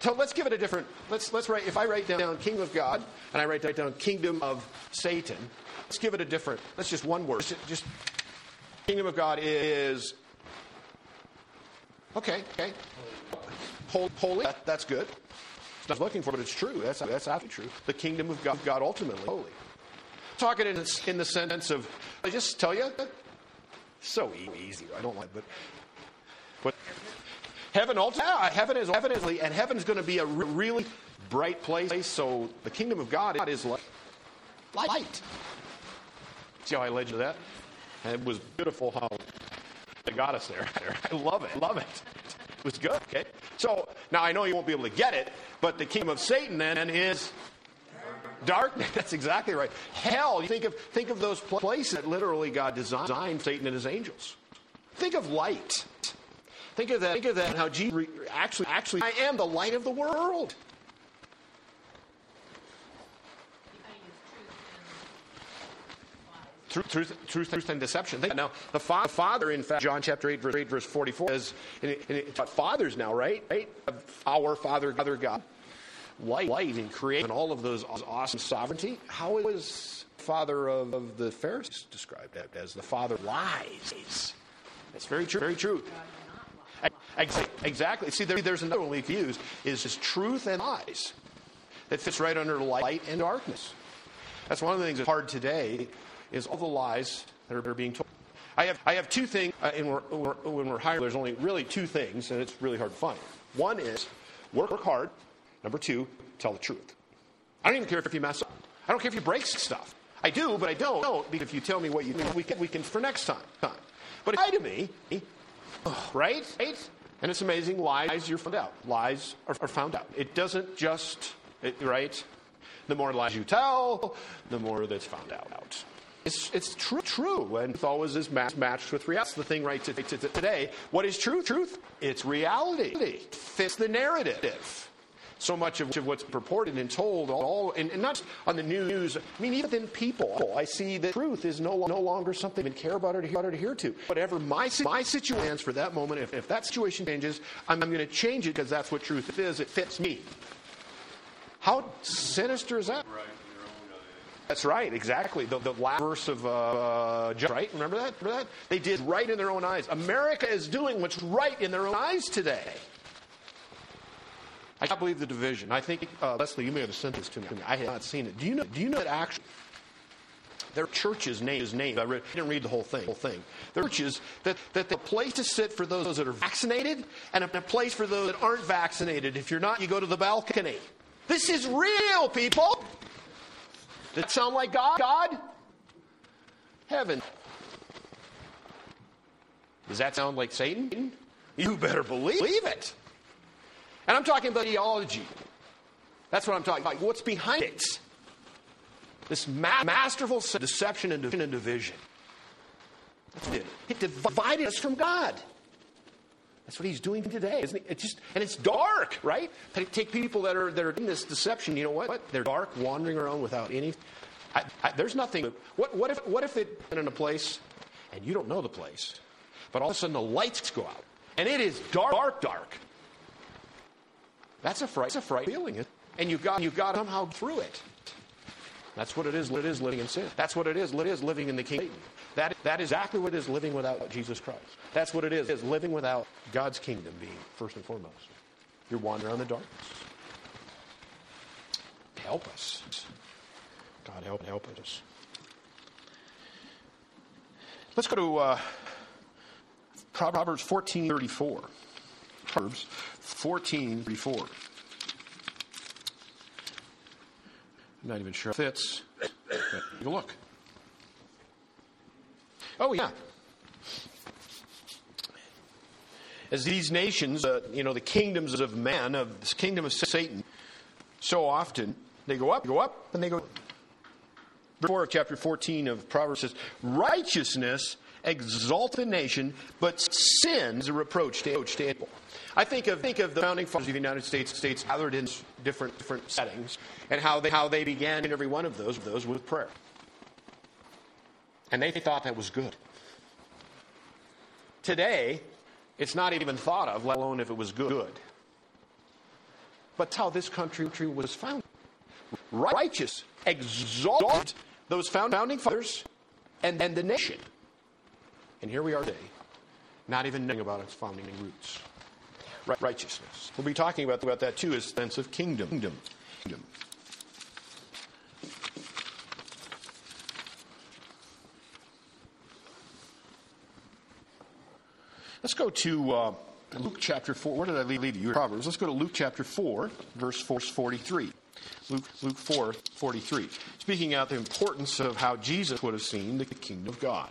So let's give it a different. Let's let's write. If I write down kingdom of God and I write down kingdom of Satan, let's give it a different. Let's just one word. Just, just kingdom of God is okay. Okay, holy. That, that's good. It's not looking for, but it's true. That's that's absolutely true. The kingdom of God, God ultimately holy. Talking in in the sense of, I just tell you, so easy. I don't like, but but Heaven yeah, heaven is heaven is, and heaven's going to be a really bright place. So the kingdom of God is like light. See how I led you to that? And it was beautiful how they got us there. I love it. Love it. It was good. Okay. So now I know you won't be able to get it, but the kingdom of Satan then is darkness. That's exactly right. Hell. Think of think of those places that literally God designed Satan and his angels. Think of light. Think of that. Think of that. How Jesus actually, actually, I am the light of the world. Truth, truth, and deception. Now, the Father, in fact, John chapter 8, verse 8, verse 44, says, and it's about uh, fathers now, right? right? Our Father, Father God. Light, light, and creation, and all of those awesome sovereignty. How is Father of, of the Pharisees described as the Father lies? That's very true. Very true. Exactly. See, there, there's another one we can use is just truth and lies that fits right under light and darkness. That's one of the things that's hard today is all the lies that are, being told. I have, I have two things, uh, and we're, we're, when we're hiring, there's only really two things, and it's really hard to find. One is work, hard. Number two, tell the truth. I don't even care if you mess up. I don't care if you break stuff. I do, but I don't. don't because if you tell me what you think, we can, we can for next time. time. But if you lie to me, right? Right? And it's amazing, lies you're found out. Lies are, are found out. It doesn't just, it, right? The more lies you tell, the more that's found out. It's, it's true, true, and it's always is matched, matched with reality. That's the thing right to, to, to today. What is truth? Truth? It's reality. It fits the narrative so much of what's purported and told, all, and, and not on the news. I mean, even people, I see that truth is no, no longer something I care about or to, or to hear to. Whatever my, my situation for that moment, if, if that situation changes, I'm, I'm going to change it because that's what truth is. It fits me. How sinister is that? Right. That's right, exactly. The, the last verse of uh, right? Remember that? Remember that? They did right in their own eyes. America is doing what's right in their own eyes today. I can't believe the division. I think, uh, Leslie, you may have sent this to me. I have not seen it. Do you know, do you know that actually their church's name is named. I, read, I, didn't read the whole thing. Whole thing. Their churches that that the place to sit for those that are vaccinated, and a place for those that aren't vaccinated. If you're not, you go to the balcony. This is real, people. Does sound like God? God? Heaven. Does that sound like Satan? You better believe it. And I'm talking about ideology. That's what I'm talking about. What's behind it? This ma- masterful deception and division. That's what. It divided us from God. That's what he's doing today, isn't it? It's just, and it's dark, right? Take people that are that are in this deception. You know what? They're dark, wandering around without any I, I, there's nothing. What, what, if, what if it in a place and you don't know the place, but all of a sudden the lights go out and it is dark, dark, dark. That's a fright. That's a fright feeling, and you've got you've got somehow through it. That's what it is. It is living in sin. That's what it is. It is living in the kingdom. That that is exactly what is living without Jesus Christ. That's what it is. Is living without God's kingdom being first and foremost. You're wandering around the darkness. Help us. God help help us. Let's go to uh, Proverbs 14:34. Proverbs 14:34. I'm not even sure it fits. But a look. Oh yeah. As these nations, uh, you know, the kingdoms of man, of this kingdom of Satan, so often they go up, go up, and they go. Verse 4 of chapter 14 of Proverbs says, Righteousness exalt the nation, but sin is a reproach to people. I think of think of the founding fathers of the United States states gathered in different different settings, and how they how they began in every one of those those with prayer, and they thought that was good. Today, it's not even thought of, let alone if it was good. But how this country was founded. Righteous, exalt those founding fathers and, and the nation. And here we are today, not even knowing about its founding roots. Righteousness. We'll be talking about, about that too, as sense of kingdom. Kingdom. kingdom. Let's go to uh, Luke chapter 4. Where did I leave you? Proverbs. Let's go to Luke chapter 4, verse 43. Luke, Luke 4, 43. Speaking out the importance of how Jesus would have seen the kingdom of God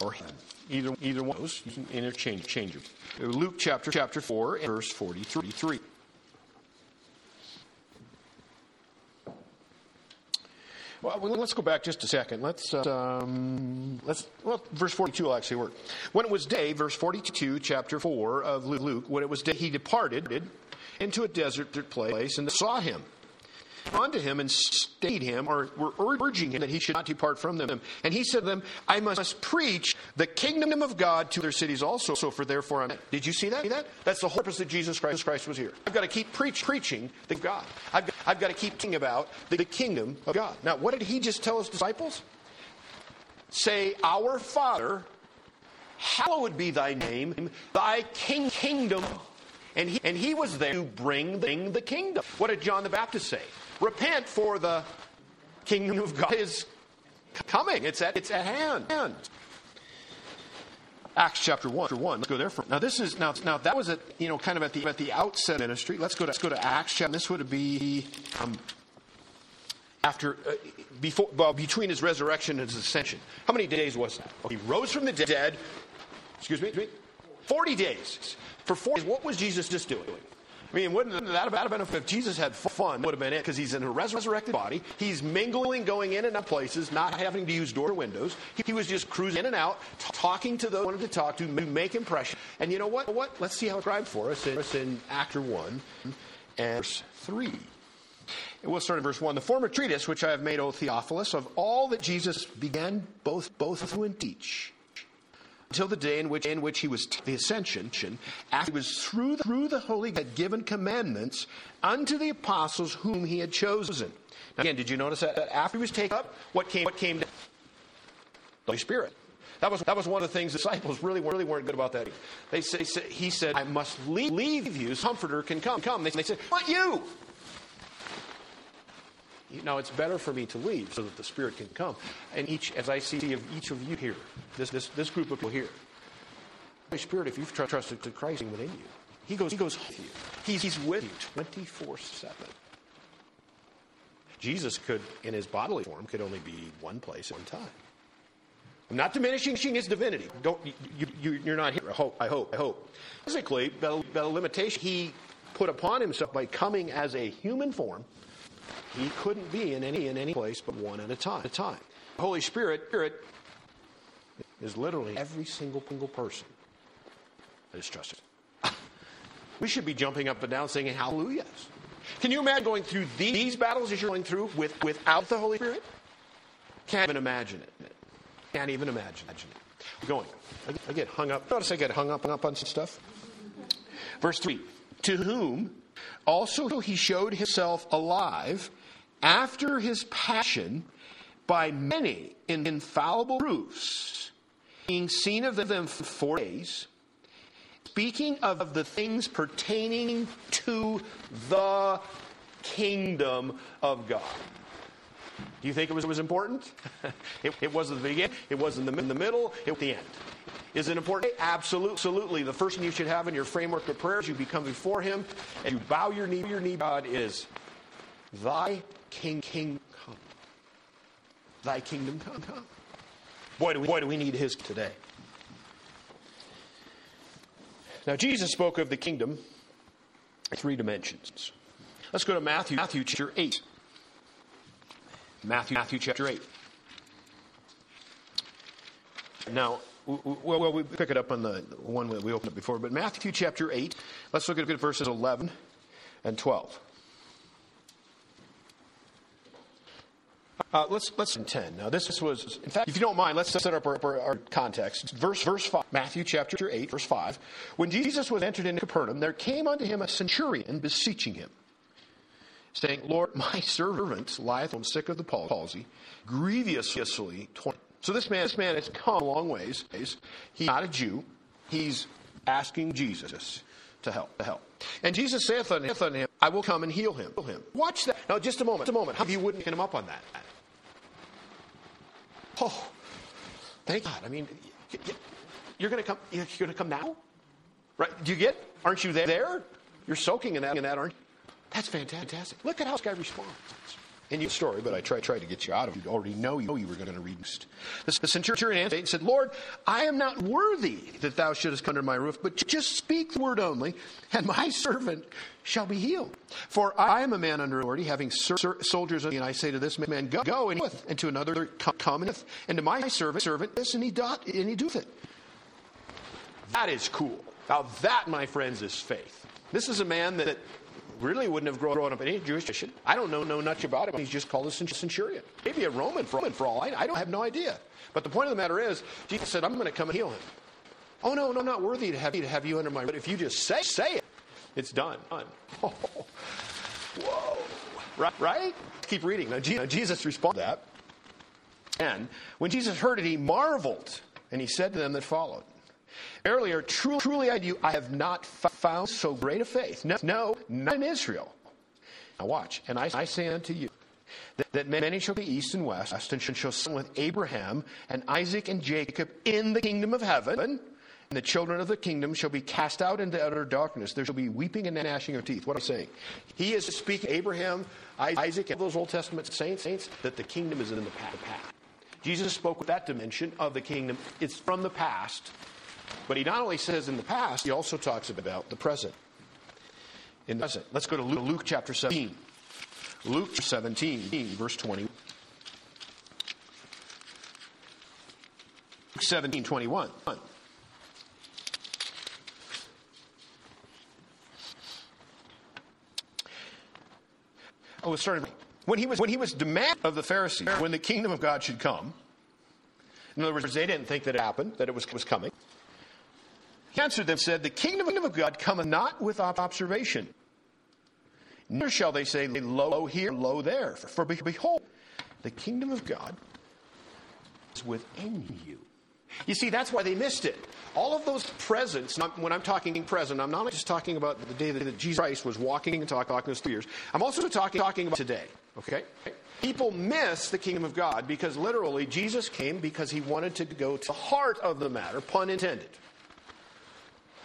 or him. Either, either one of those, you can interchange change them. Luke chapter, chapter 4, verse 43. Well, let's go back just a second. Let's, um, let's, well, verse 42 will actually work. When it was day, verse 42, chapter 4 of Luke, when it was day, he departed into a desert place and saw him unto him and stayed him, or were urging him that he should not depart from them. And he said to them, I must preach the kingdom of God to their cities also. So for therefore I'm. Did you see that? That's the whole purpose that Jesus Christ, Christ was here. I've got to keep preach, preaching the God. I've got, I've got to keep thinking about the, the kingdom of God. Now, what did he just tell his disciples? Say, Our Father, hallowed be thy name, thy king, kingdom. And he, and he was there to bring the, the kingdom. What did John the Baptist say? Repent, for the kingdom of God is coming. It's at, it's at hand. Acts chapter one. Chapter one. Let's go there for now. This is now. Now that was at you know kind of at the at the outset of ministry. Let's go to let's go to Acts chapter. This would be um, after uh, before well between his resurrection and his ascension. How many days was that? He rose from the dead. Excuse me. Forty days. For forty. days, What was Jesus just doing? I mean, wouldn't that have been if Jesus had fun? Would have been it because he's in a resurrected body. He's mingling, going in and out places, not having to use door windows. He, was just cruising in and out, t- talking to those he wanted to talk to, make impression. And you know what? What? Let's see how it's described for us in, in Actor one and verse three. We'll start in verse 1. The former treatise, which I have made, O Theophilus, of all that Jesus began both, both to and teach until the day in which, in which he was t- the ascension, after he was through the, through the Holy had given commandments unto the apostles whom he had chosen. Now, again, did you notice that, after he was taken up, what came? What came? Down? The Holy Spirit. That was, that was one of the things the disciples really, really weren't good about that. They say, he said, I must leave, leave you. Comforter can come. Come. They, they said, What you? Know, it's better for me to leave so that the Spirit can come. And each, as I see of each of you here, this, this, this group of people here, the Spirit, if you've tr- trusted to Christ within you, He goes, he goes with you. He's, he's with you 24 7. Jesus could, in his bodily form, could only be one place at one time. I'm not diminishing his divinity. Don't you, you, you're not here. I hope. I hope. I hope. Physically, the limitation he put upon himself by coming as a human form he couldn't be in any in any place but one at a time. At a time. Holy Spirit, Spirit is literally every single single person that is trusted. we should be jumping up and down singing hallelujahs. Can you imagine going through these battles as you're going through with, without the Holy Spirit? Can't even imagine it. Can't even imagine it. Going. I get hung up. Notice I get hung up, hung up on some stuff. Verse 3 To whom also he showed himself alive after his passion by many infallible proofs, being seen of them for four days, speaking of the things pertaining to the kingdom of God. Do you think it was, it was important? it, it wasn't the beginning, it wasn't the, in the middle, it was the end. Is it important? Absolutely. Absolutely. The first thing you should have in your framework of prayers, you become before Him and you bow your knee. Your knee, God, is Thy King, King come. Thy kingdom come, come. Boy, do we, boy, do we need His today. Now, Jesus spoke of the kingdom in three dimensions. Let's go to Matthew, Matthew chapter 8. Matthew, Matthew chapter 8. Now, well, we pick it up on the one that we opened up before, but Matthew chapter 8, let's look at verses 11 and 12. Uh, let's let's in ten. Now this was, in fact, if you don't mind, let's set up our, our, our, context. Verse verse five, Matthew chapter eight, verse five. When Jesus was entered into Capernaum, there came unto him a centurion beseeching him, saying, "Lord, my servant lieth on sick of the palsy, grievously torn." So this man, this man has come a long ways. He's not a Jew. He's asking Jesus to help, to help. And Jesus saith unto him, I will come and heal him. Watch that. Now, just a moment, just a moment. How you wouldn't get him up on that? Oh, thank God. I mean, you're going to come. You're going to come now, right? Do you get? Aren't you there? You're soaking in that, in that, aren't you? That's fantastic. Look at how this guy responds. In your story, but I tried, tried to get you out of it. You already know you, know you were going to read. The, the centurion answered and said, Lord, I am not worthy that thou shouldest come under my roof, but just speak the word only, and my servant shall be healed. For I am a man under authority, having ser- soldiers, and I say to this man, Go, go and, and to another, come, and, and to my servant, servant, this, and he, doth, and he doeth it. That is cool. Now, that, my friends, is faith. This is a man that really wouldn't have grown up in any Jewish tradition. I don't know, know much about him. He's just called a centurion. Maybe a Roman for, for all I, I don't have no idea. But the point of the matter is, Jesus said, I'm going to come and heal him. Oh, no, no, I'm not worthy to have, to have you under my. But if you just say, say it, it's done. done. Oh, whoa. Right? right? Keep reading. Now, Jesus responded to that. And when Jesus heard it, he marveled. And he said to them that followed, Earlier, truly, truly I do, I have not found so great a faith. No, no, not in Israel. Now watch. And I, I say unto you, that, that many shall be east and west, and shall sit with Abraham and Isaac and Jacob in the kingdom of heaven. And the children of the kingdom shall be cast out into utter darkness. There shall be weeping and gnashing of teeth. What am I saying? He is speaking Abraham, Isaac, and those Old Testament saints, saints that the kingdom is in the past. Jesus spoke with that dimension of the kingdom. It's from the past but he not only says in the past, he also talks about the present. In the present. Let's go to Luke, Luke chapter 17. Luke 17, verse 20. Luke 17, 21. Oh, starting. When he was when he was demanding of the Pharisees when the kingdom of God should come. In other words, they didn't think that it happened, that it was, was coming. Answered them, said, The kingdom of God cometh not with observation. Neither shall they say, Lo here, lo there. For behold, the kingdom of God is within you. You see, that's why they missed it. All of those presents, when I'm talking present, I'm not just talking about the day that Jesus Christ was walking and talking, talking those two years. I'm also talking, talking about today, okay? People miss the kingdom of God because literally Jesus came because he wanted to go to the heart of the matter, pun intended.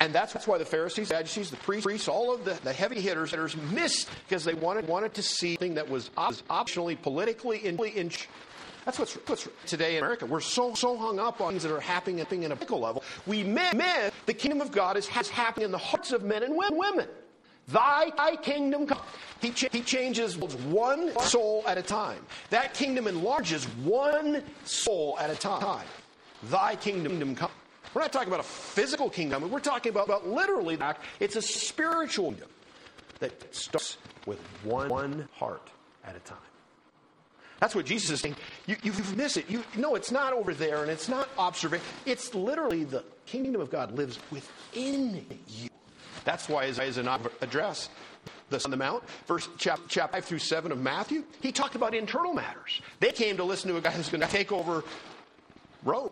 And that's, why the Pharisees, the Sadducees, the priests, all of the, the heavy hitters, hitters missed because they wanted, wanted to see something that was optionally, politically, in, in that's what's, what's, today in America. We're so so hung up on things that are happening at a political level. We miss, miss the kingdom of God is, has happening in the hearts of men and women. Thy, thy kingdom come. He, ch- he changes one soul at a time. That kingdom enlarges one soul at a time. Thy kingdom come. We're not talking about a physical kingdom. We're talking about, about literally. It's a spiritual kingdom that starts with one, one heart at a time. That's what Jesus is saying. You, you miss it. You, no, it's not over there and it's not observation. It's literally the kingdom of God lives within you. That's why Isaiah address the on the Mount, verse chapter 5 through 7 of Matthew, he talked about internal matters. They came to listen to a guy who's going to take over Rome.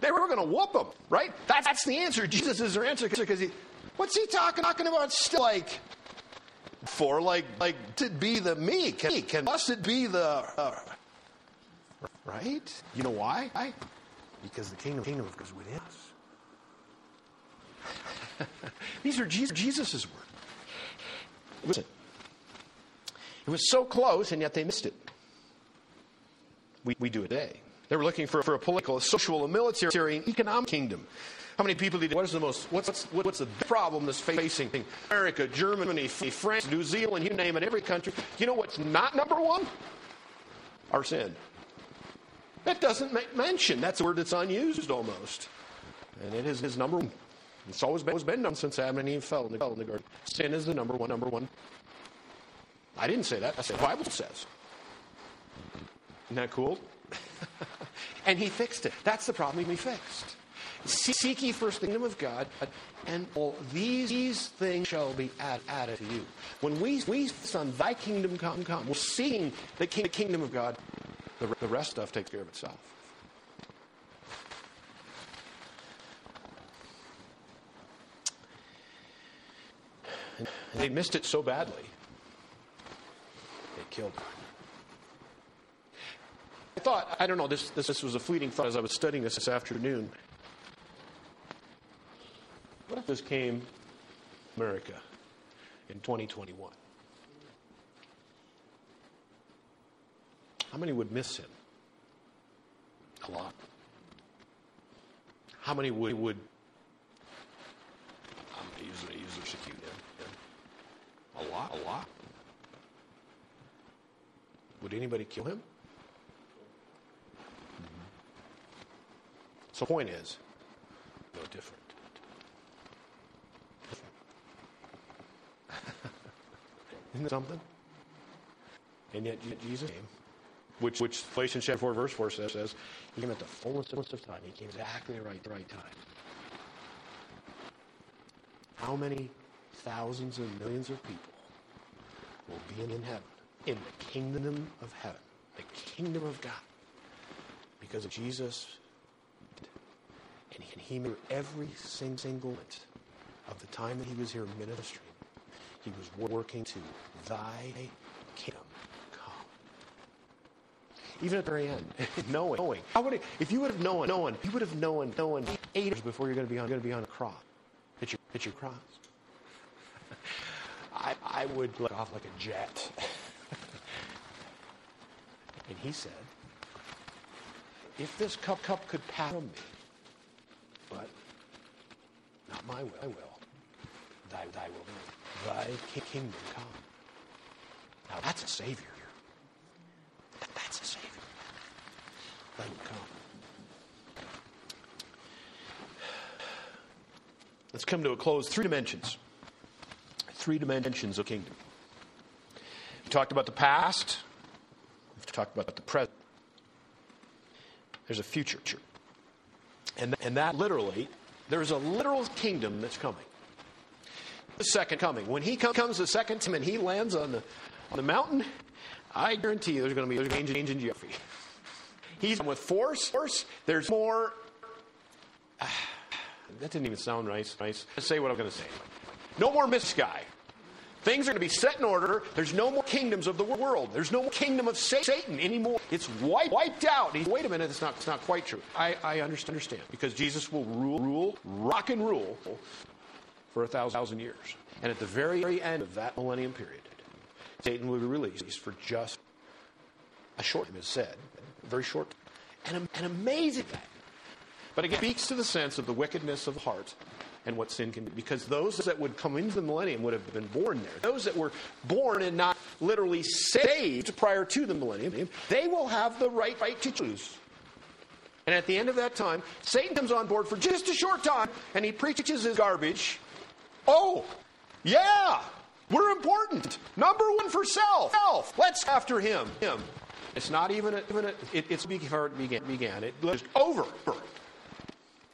They were going to whoop him, right? That's, that's the answer. Jesus is their answer because he, what's he talking, talking about still like for like like to be the meek and must it be the uh, right? You know why? why? Because the kingdom, kingdom is within us. These are Jesus' Jesus's words. Listen, it was so close, and yet they missed it. We, we do it today. They were looking for, for a political, a social, a military, and economic kingdom. How many people did? What is the most? What's what's, the problem that's facing America, Germany, France, New Zealand? You name it, every country. You know what's not number one? Our sin. That doesn't make mention. That's a word that's unused almost, and it is his number one. It's always been, always been done since Adam and Eve fell in, the, fell in the garden. Sin is the number one, number one. I didn't say that. I said the Bible says. Isn't that cool? and he fixed it. That's the problem he fixed. Seek ye first the kingdom of God, and all these, things shall be add, added to you. When we, we son, thy kingdom come, come, we're seeing the, king, the kingdom of God, the, the rest stuff takes care of itself. And they missed it so badly, they killed her. I thought, I don't know, this, this, this was a fleeting thought as I was studying this this afternoon. What if this came America in 2021? How many would miss him? A lot. How many would, would I'm using, using execute him? A lot, a lot. Would anybody kill him? So the point is, no different. Isn't something? And yet Jesus came, which which Galatians chapter 4 verse 4 says, says he came at the fullness of time. He came exactly right the right time. How many thousands and millions of people will be in heaven, in the kingdom of heaven, the kingdom of God, because of Jesus. He made every single minute of the time that he was here ministering, he was working to thy kingdom come. Even at the very end, knowing, knowing. How would if you would have known, known, you would have known, known eight years before you're going to be on, going to be on a cross, hit your, hit your cross. I, I would let off like a jet. and he said, if this cup, cup could pass from me, not my will, I will. Thy, thy will be. Thy kingdom come. Now that's a Savior. That, that's a Savior. Thy will come. Let's come to a close. Three dimensions three dimensions of kingdom. We talked about the past, we've talked about the present. There's a future. And, and that literally, there's a literal kingdom that's coming. The second coming. When he comes the second time and he lands on the, on the mountain, I guarantee you there's going to be a change in geography. He's with force. force. There's more. Uh, that didn't even sound nice. Nice. Say what I'm going to say. No more miss guy. Things are going to be set in order. There's no more kingdoms of the world. There's no more kingdom of Satan anymore. It's wiped, wiped out. He, wait a minute, it's not, it's not quite true. I, I understand because Jesus will rule, rule, rock and rule for a thousand years. And at the very, very end of that millennium period, Satan will be released for just a short time, as said, very short, and an amazing thing. But again, it speaks to the sense of the wickedness of the heart and what sin can be. Because those that would come into the millennium would have been born there. Those that were born and not literally saved prior to the millennium, they will have the right, right to choose. And at the end of that time, Satan comes on board for just a short time and he preaches his garbage. Oh, yeah, We're important. Number one for self. Self. Let's after him. Him. It's not even a, even a it, it's before it began. began. It was over.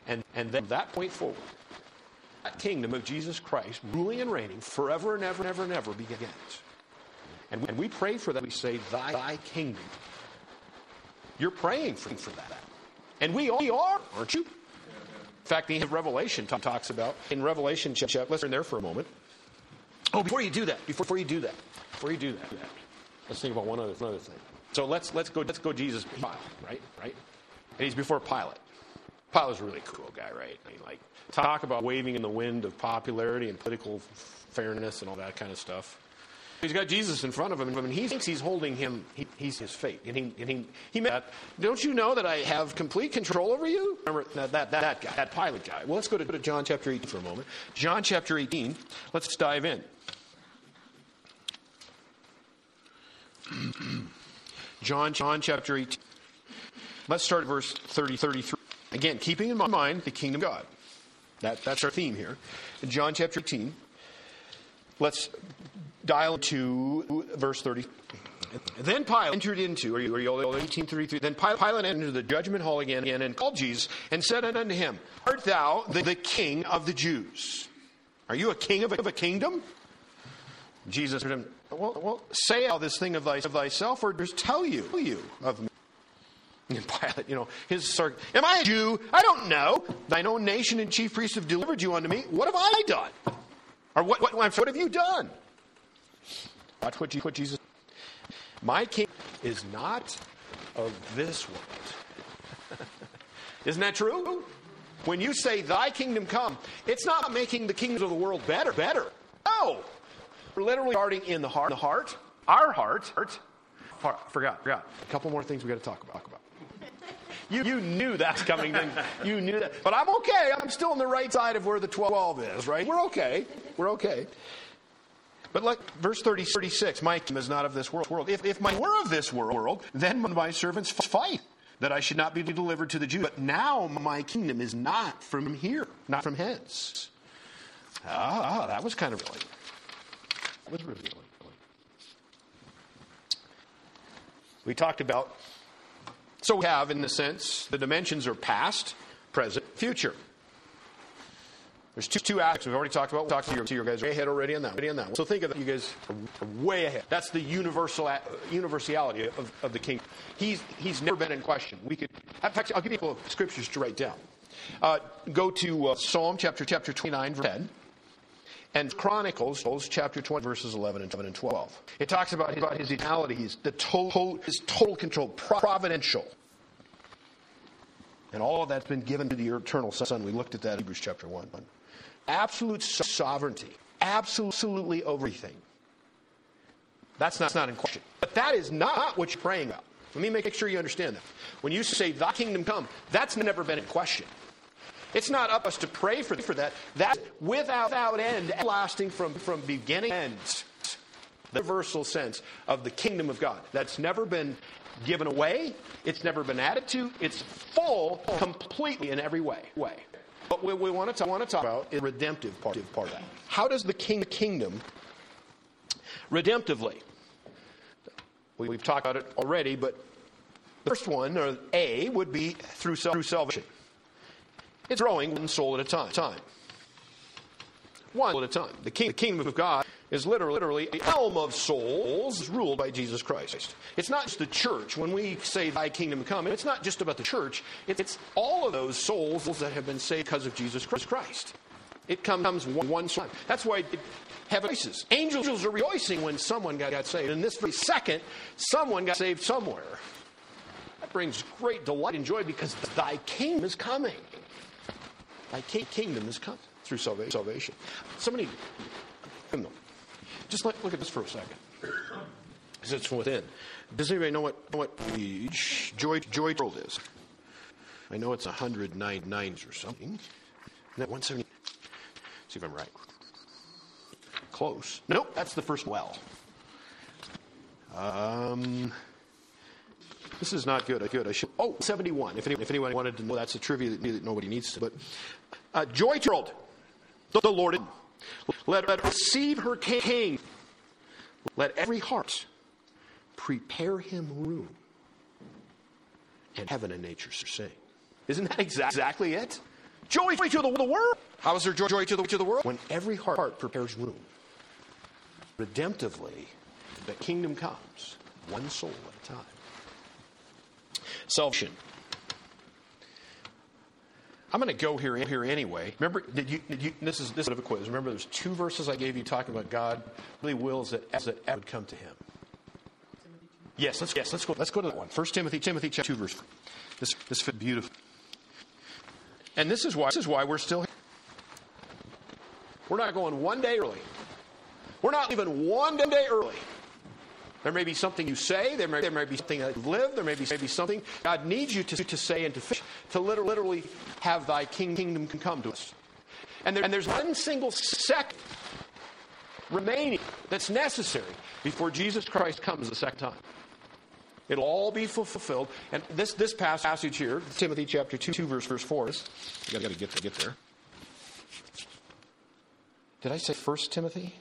And, and then from that point forward, kingdom of Jesus Christ, ruling and reigning forever and ever and ever and ever begins. And, and we pray for that. We say, Thy, thy kingdom. You're praying for, for that. And we are, aren't you? In fact, the Revelation talks about, in Revelation chapter, let's turn there for a moment. Oh, before you do that, before, before you do that, before you do that, let's think about one other, one other thing. So let's, let's, go, let's go Jesus, right? Right? And he's before Pilate. Pilate's a really cool guy, right? I mean, like, talk about waving in the wind of popularity and political fairness and all that kind of stuff. He's got Jesus in front of him, and he thinks he's holding him. He, he's his fate, and he, and he, he that. Don't you know that I have complete control over you? Remember that, that, that guy, that Pilate guy. Well, let's go to, to John chapter 18 for a moment. John chapter 18. Let's dive in. John, John chapter 18. Let's start at verse 30, 33. Again, keeping in mind the kingdom of God. That, that's our theme here. In John chapter 18, let's dial to verse 30. Then Pilate entered into, are you, are you 1833? Then Pilate entered the judgment hall again, again and called Jesus and said unto him, Art thou the, the king of the Jews? Are you a king of a, of a kingdom? Jesus said, well, well, say all this thing of, thy, of thyself, or just tell you, tell you of me. And Pilate, you know, his sort am I a Jew? I don't know. Thine own nation and chief priests have delivered you unto me. What have I done? Or what, what, what have you done? Watch what, what Jesus. My king is not of this world. Isn't that true? When you say thy kingdom come, it's not making the kingdoms of the world better, better. No. We're literally starting in the heart, the heart, our heart, heart. Forgot, forgot. A couple more things we got to talk about. You, you knew that's coming. You knew that. But I'm okay. I'm still on the right side of where the 12 is, right? We're okay. We're okay. But like verse 30, 36, my kingdom is not of this world. If, if my were of this world, then my servants fight that I should not be delivered to the Jews. But now my kingdom is not from here, not from hence. Ah, that was kind of revealing. That was revealing. We talked about, so we have, in the sense, the dimensions are past, present, future. There's two, two aspects we've already talked about. We'll talk to your, to your guys way ahead already on that. Already on that. So think of that. You guys are way ahead. That's the universal universality of, of the king. He's he's never been in question. We could. In fact, I'll give you a couple of scriptures to write down. Uh, go to uh, Psalm chapter chapter 29 verse 10. And Chronicles, chapter 20, verses 11 and 12. It talks about his, about his eternality, his, the total, his total control, providential. And all of that's been given to the eternal Son. We looked at that in Hebrews chapter 1 absolute sovereignty, absolutely everything. That's not, that's not in question. But that is not what you're praying about. Let me make sure you understand that. When you say, Thy kingdom come, that's never been in question. It's not up us to pray for, for that. That's without, end, lasting from, from beginning to end. The universal sense of the kingdom of God. That's never been given away. It's never been added to. It's full completely in every way. way. But what we want to want to talk about is the redemptive part, part of that. How does the king, kingdom redemptively? We, have talked about it already, but the first one, or A, would be through, through salvation. It's growing one soul at a time. time. One at a time. The, king, the kingdom of God is literally, literally a realm of souls ruled by Jesus Christ. It's not just the church. When we say thy kingdom come, it's not just about the church. It's all of those souls that have been saved because of Jesus Christ. It comes one, one soul. That's why heaven rejoices. Angels are rejoicing when someone got, got saved. In this very second, someone got saved somewhere. That brings great delight and joy because thy kingdom is coming. Thy kingdom is come through salvation. Salvation. Somebody, just look, look at this for a second. Because it's from within. Does anybody know what, what joy, joy world is? I know it's 109 nines or something. That 170? See if I'm right. Close. Nope, that's the first well. Um, this is not good. Good. I should. Oh, 71. If, any, if anyone wanted to know, that's a trivia that nobody needs to. But uh, Joy World, the, the Lord Let her receive her king. Let every heart prepare him room. And heaven and nature sing. Isn't that exactly it? Joy to the, the world. How is there joy, joy to, the, to the world? When every heart prepares room. Redemptively, the kingdom comes, one soul at a time. Salvation. I'm going to go here here anyway. Remember, did you, did you, this is this is sort of a quiz. Remember, there's two verses I gave you talking about God really wills that as it would come to Him. Yes, let's yes, let's go. Let's go to that one. First Timothy, Timothy chapter two, verse. This this fit beautiful. And this is why this is why we're still here. We're not going one day early. We're not even one day early. There may be something you say. There may, there may be something that you live. There may be, maybe something God needs you to, to say and to fish, to literally have thy kingdom come to us. And, there, and there's one single second remaining that's necessary before Jesus Christ comes the second time. It'll all be fulfilled. And this, this passage here, Timothy chapter 2, 2 verse, verse 4, is, I got to get, get there. Did I say First Timothy?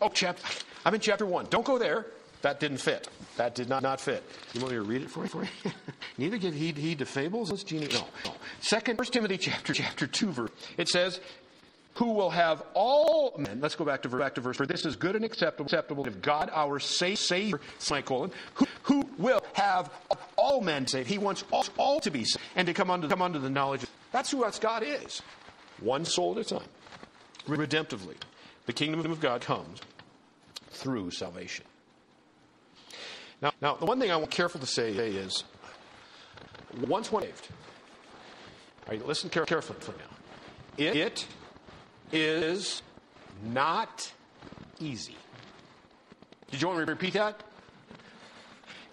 Oh, chapter, I'm in chapter 1. Don't go there. That didn't fit. That did not, not fit. You want me to read it for you? For you? Neither give heed, heed to fables. Let's genie. No, no. Second, First Timothy chapter chapter two verse. It says, "Who will have all men." Let's go back to back to verse. For this is good and acceptable, acceptable of God our Savior. Semicolon. Who, who will have all men saved? He wants all, all to be saved and to come under come under the knowledge. Of, that's who us God is. One soul at a time, redemptively. The kingdom of God comes through salvation. Now, now, the one thing I want careful to say is, once one saved, all right, listen carefully for now. It, it is not easy. Did you want me to repeat that?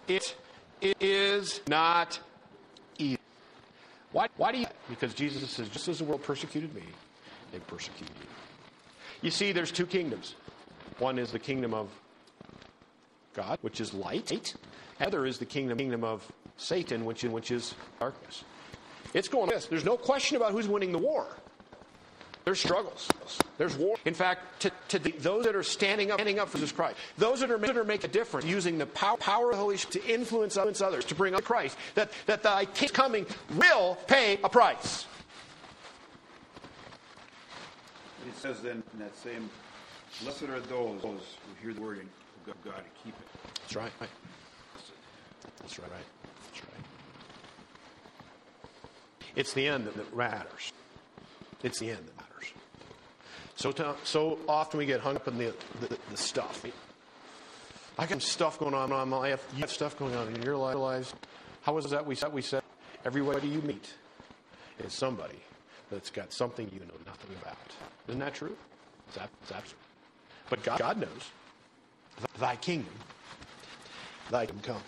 It, it is not easy. Why, why do you? Because Jesus says, just as the world persecuted me, they persecuted you. You see, there's two kingdoms. One is the kingdom of God, which is light. Other is the kingdom, kingdom of Satan, which, which is darkness. It's going this. There's no question about who's winning the war. There's struggles. There's war. In fact, to, to the, those that are standing up, standing up for Jesus Christ, those that are, that are making a difference, using the power, power of the Holy Spirit to influence others, to bring up Christ, that, that thy king coming will pay a price. It says then in that same, blessed are those who hear the word to keep it. That's right. That's right. That's right. It's the end that matters. It's the end that matters. So, to, so often we get hung up in the, the, the stuff. I got stuff going on in my life. You have stuff going on in your. How was that we said? We said everybody you meet is somebody that's got something you know nothing about. Isn't that true? It's, absolute. But God, God knows. Thy kingdom, thy kingdom come.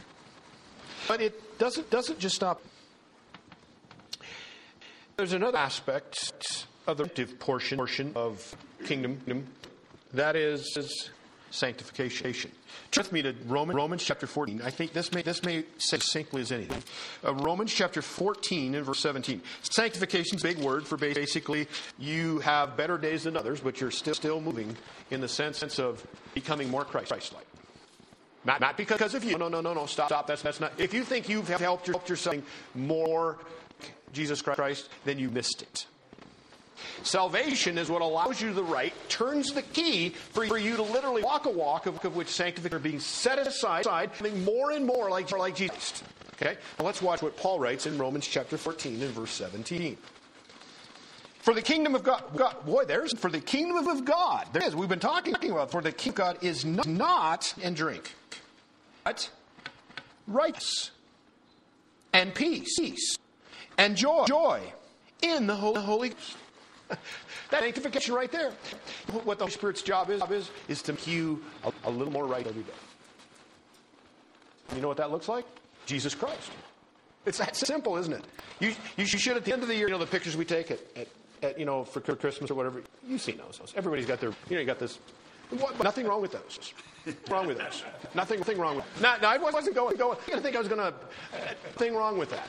But it doesn't, doesn't just stop. There's another aspect of the portion, portion of kingdom that is, is sanctification. Turn with me to Romans, Romans chapter 14. I think this may, this may say succinctly as anything. Uh, Romans chapter 14 and verse 17. Sanctification is a big word for basically you have better days than others, but you're still, still moving in the sense of becoming more Christ-like. Not, not because of you. No, no, no, no. Stop, stop. That's, that's not. If you think you've helped, helped yourself more Jesus Christ, then you missed it. Salvation is what allows you the right, turns the key for, you to literally walk a walk of, of which sanctification are being set aside, becoming more and more like, like Jesus. Okay? Now let's watch what Paul writes in Romans chapter 14 and verse 17. For the kingdom of God, God, boy, there's for the kingdom of God. There is. We've been talking, talking about for the kingdom of God is not, not and drink, but righteous and peace peace and joy, joy in the Holy, Holy that sanctification right there. What the Holy Spirit's job is, is, is to make you a, a little more right every day. You know what that looks like? Jesus Christ. It's that simple, isn't it? You, you should, at the end of the year, you know, the pictures we take at, at, at you know, for Christmas or whatever, you've seen those. Everybody's got their, you know, you got this. What, nothing wrong with those. wrong with those. Nothing, nothing wrong with that. Now, I wasn't going, going, I think I was going to, uh, thing wrong with that.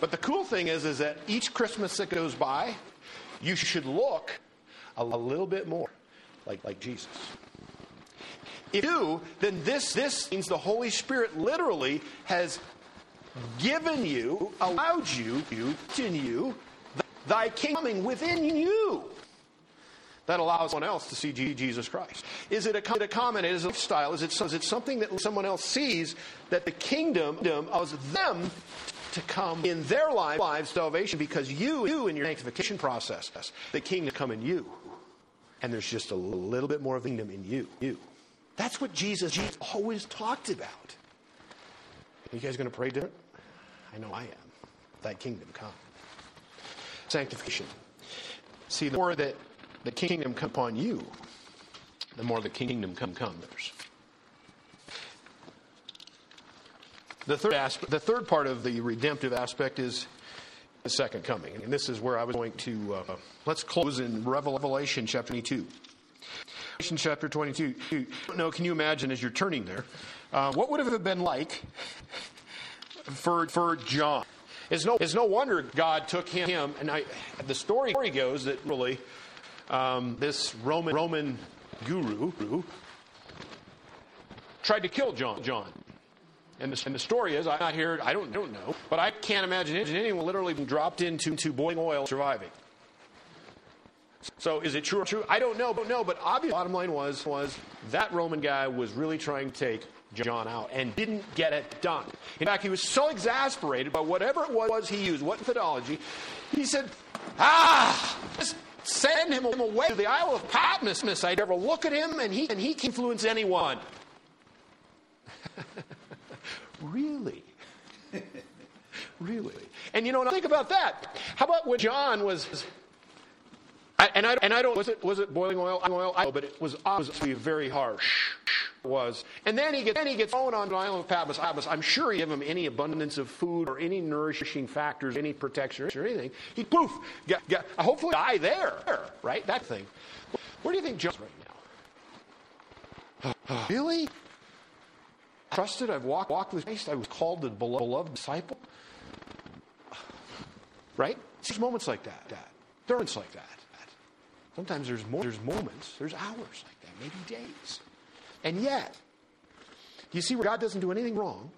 But the cool thing is, is that each Christmas that goes by, you should look a little bit more like, like Jesus. If you, then this, this means the Holy Spirit literally has given you, allowed you, you in you, thy kingdom coming within you that allows someone else to see Jesus Christ? Is it a, a comment? Is it a lifestyle? Is it, is it something that someone else sees that the kingdom of them to come in their life, lives salvation because you, you in your sanctification process, the kingdom come in you. And there's just a little bit more of the kingdom in you. You. That's what Jesus, Jesus always talked about. Are You guys going to pray different? I know I am. Thy kingdom come. Sanctification. See, the more that the kingdom come upon you, the more the kingdom come comes. The third aspect, the third part of the redemptive aspect is the second coming, and this is where I was going to. Uh, let's close in Revelation chapter 22. Revelation chapter 22. No, can you imagine as you're turning there, uh, what would it have been like for for John? It's no, it's no wonder God took him, and I, the story goes that really um, this Roman Roman guru tried to kill John. John. And the, and the story is, I'm not here, I don't, don't know, but I can't imagine anyone literally being dropped into, into boiling oil surviving. So is it true or true? I don't know, but no, but obviously bottom line was, was that Roman guy was really trying to take John out and didn't get it done. In fact, he was so exasperated by whatever it was he used, what methodology, he said, ah, just send him away to the Isle of Patmos. Miss, I'd never look at him and he, and he can influence anyone. Really? really? And you know, think about that. How about when John was. I, and, I, and I don't was it was it boiling oil oil I but it was obviously very harsh was and then he gets then he gets thrown on the island of Patmos. I'm sure he gave him any abundance of food or any nourishing factors, any protection or anything. He poof, get, get, hopefully die there, right? That thing. Where do you think John's right now? really? Trusted, I've walked, walked with Christ, I was called the beloved disciple. Right? There's moments like that. that. There are moments like that. Sometimes there's, more, there's moments, there's hours like that, maybe days. And yet, you see where God doesn't do anything wrong?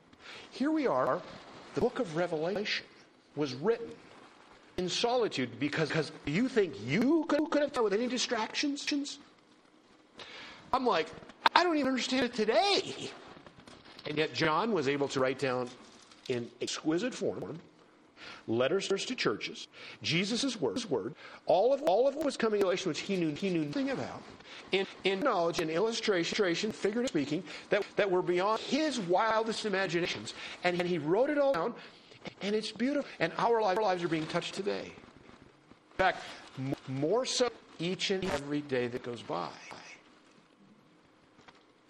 Here we are, the book of Revelation was written in solitude because, because you think you could, could have done with any distractions? I'm like, I don't even understand it today. And yet, John was able to write down in exquisite form letters to churches, Jesus' word, word, all of all of what was coming in relation which he knew he knew nothing about, in, in knowledge and illustration, figurative speaking, that, that were beyond his wildest imaginations. And, and he wrote it all down, and it's beautiful. And our our lives are being touched today. In fact, more so each and every day that goes by.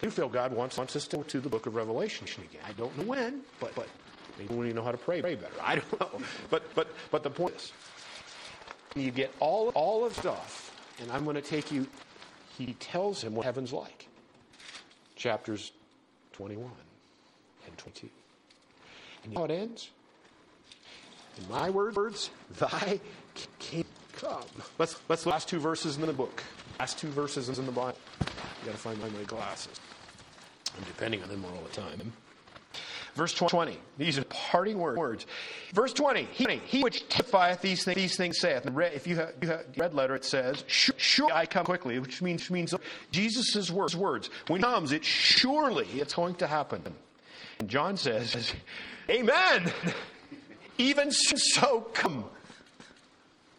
Do feel God wants, wants us to, to the book of Revelation again. I don't know when, but, but maybe we know how to pray, pray better. I don't know. But, but, but the point is, you get all, all of stuff, and I'm going to take you, he tells him what heaven's like. Chapters 21 and 22. And you know how it ends? In my words, thy kingdom come. Let's, let's last two verses in the book. Last two verses in the Bible. I've got to find my, glasses. I'm depending on them all the time. Verse 20. These are parting words. Verse 20. He, he which testifieth these, things, these things saith. If you have, you have red letter, it says, Surely I come quickly, which means, means Jesus' words, words. When he comes, it surely it's going to happen. And John says, Amen. Even so come,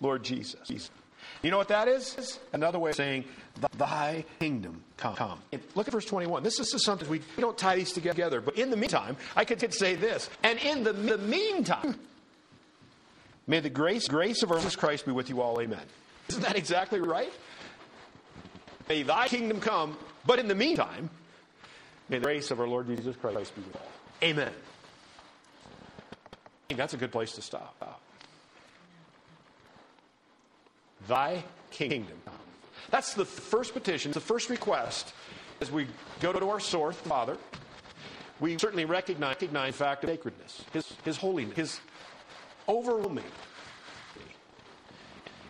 Lord Jesus. You know what that is? Another way of saying, Thy kingdom come. Look at verse 21. This is something we, we don't tie these together, but in the meantime, I could say this. And in the, the meantime, may the grace, grace of our Lord Christ be with you all. Amen. Isn't that exactly right? May thy kingdom come, but in the meantime, may the grace of our Lord Jesus Christ be with you all. Amen. I think that's a good place to stop. Thy kingdom. That's the first petition, the first request. As we go to our source, Father, we certainly recognize, recognize the fact of sacredness, his, his holiness, his overwhelming.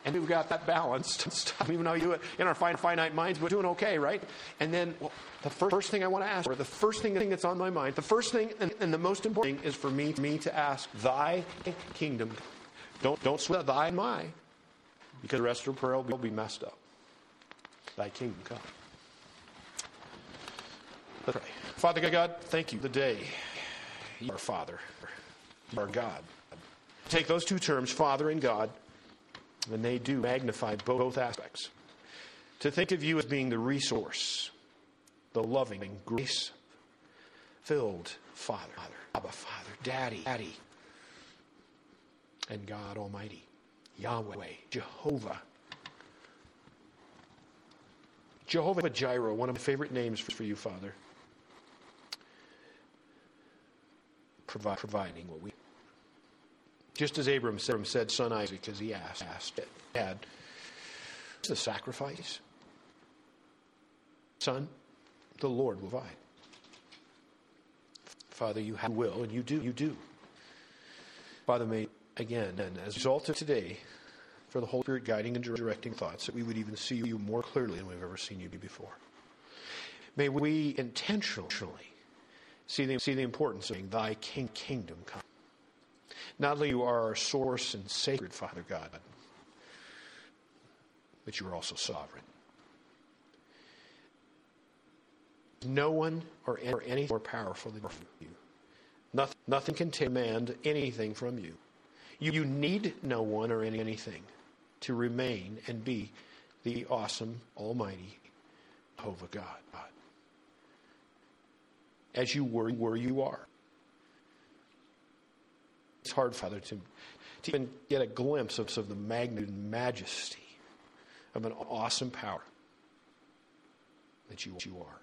and we've got that balanced. Even how you do it in our finite minds, we're doing okay, right? And then well, the first, first thing I want to ask, or the first thing that's on my mind, the first thing and, and the most important thing is for me, me to ask, Thy kingdom. Don't don't sweat thy and my, because the rest of prayer will be messed up. Thy kingdom come. Let's pray. Father God, thank you the day you are Father, you are God. Take those two terms, Father and God, and they do magnify both aspects. To think of you as being the resource, the loving, and grace filled Father, Abba Father, Daddy, Daddy, and God Almighty, Yahweh, Jehovah. Jehovah Jireh, one of my favorite names for you, Father. Provide, providing what we. Just as Abram said, said son Isaac, as he asked, asked Dad, the sacrifice? Son, the Lord will provide. Father, you have will, and you do, you do. Father, may again, and as a result of today, for the Holy Spirit guiding and directing thoughts, that we would even see you more clearly than we've ever seen you before. May we intentionally see the, see the importance of Thy king, kingdom come. Not only you are our source and sacred, Father God, but you are also sovereign. No one or any more powerful than you. Nothing, nothing can demand anything from you. You. You need no one or anything to remain and be the awesome, almighty Jehovah God. As you were where you are. It's hard, Father, to, to even get a glimpse of, of the magnitude and majesty of an awesome power that you, you are.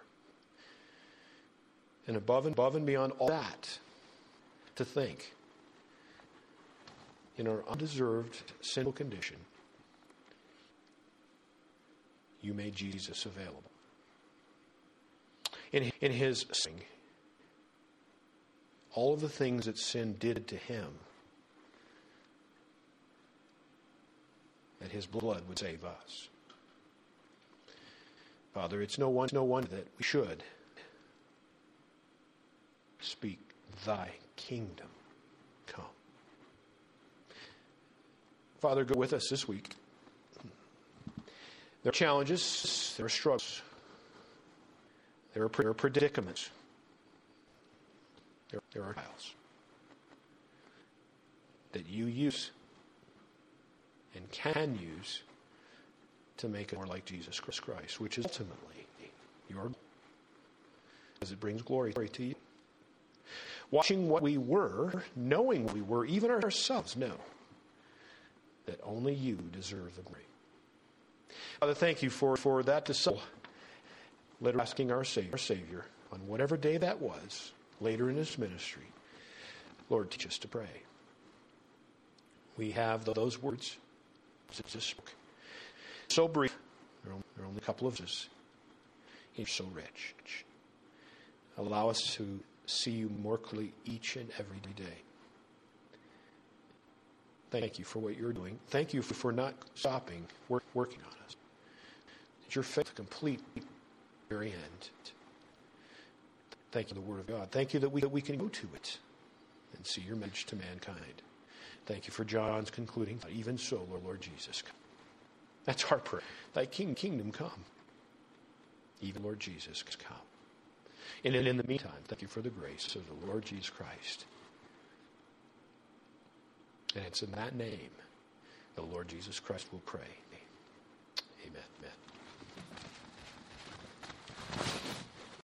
And above and above and beyond all that, to think in our undeserved sinful condition, you made Jesus available. In, in his sing, all of the things that sin did to him, that his blood would save us. Father, it's no wonder, no wonder that we should speak, Thy kingdom come. Father, go with us this week. There are challenges, there are struggles, there are, there are predicaments, there, there are trials that you use and can use to make it more like Jesus Christ, which is ultimately your goal, because it brings glory to you. Watching what we were, knowing what we were, even ourselves know that only you deserve the glory. Father, thank you for, for that disciple, later asking our Savior, our Savior on whatever day that was, later in his ministry, Lord, teach us to pray. We have those words. So brief, there are only a couple of verses. You're so rich. Allow us to see you more clearly each and every day. Thank you for what you're doing. Thank you for not stopping work, working on us. Your faith to complete very end. Thank you the Word of God. Thank you that we, that we can go to it and see your message to mankind. Thank you for John's concluding. Even so, Lord, Lord Jesus. That's our prayer. Thy king, kingdom come. Even Lord Jesus, come. And in the meantime, thank you for the grace of the Lord Jesus Christ. And it's in that name the Lord Jesus Christ will pray. Amen. Amen.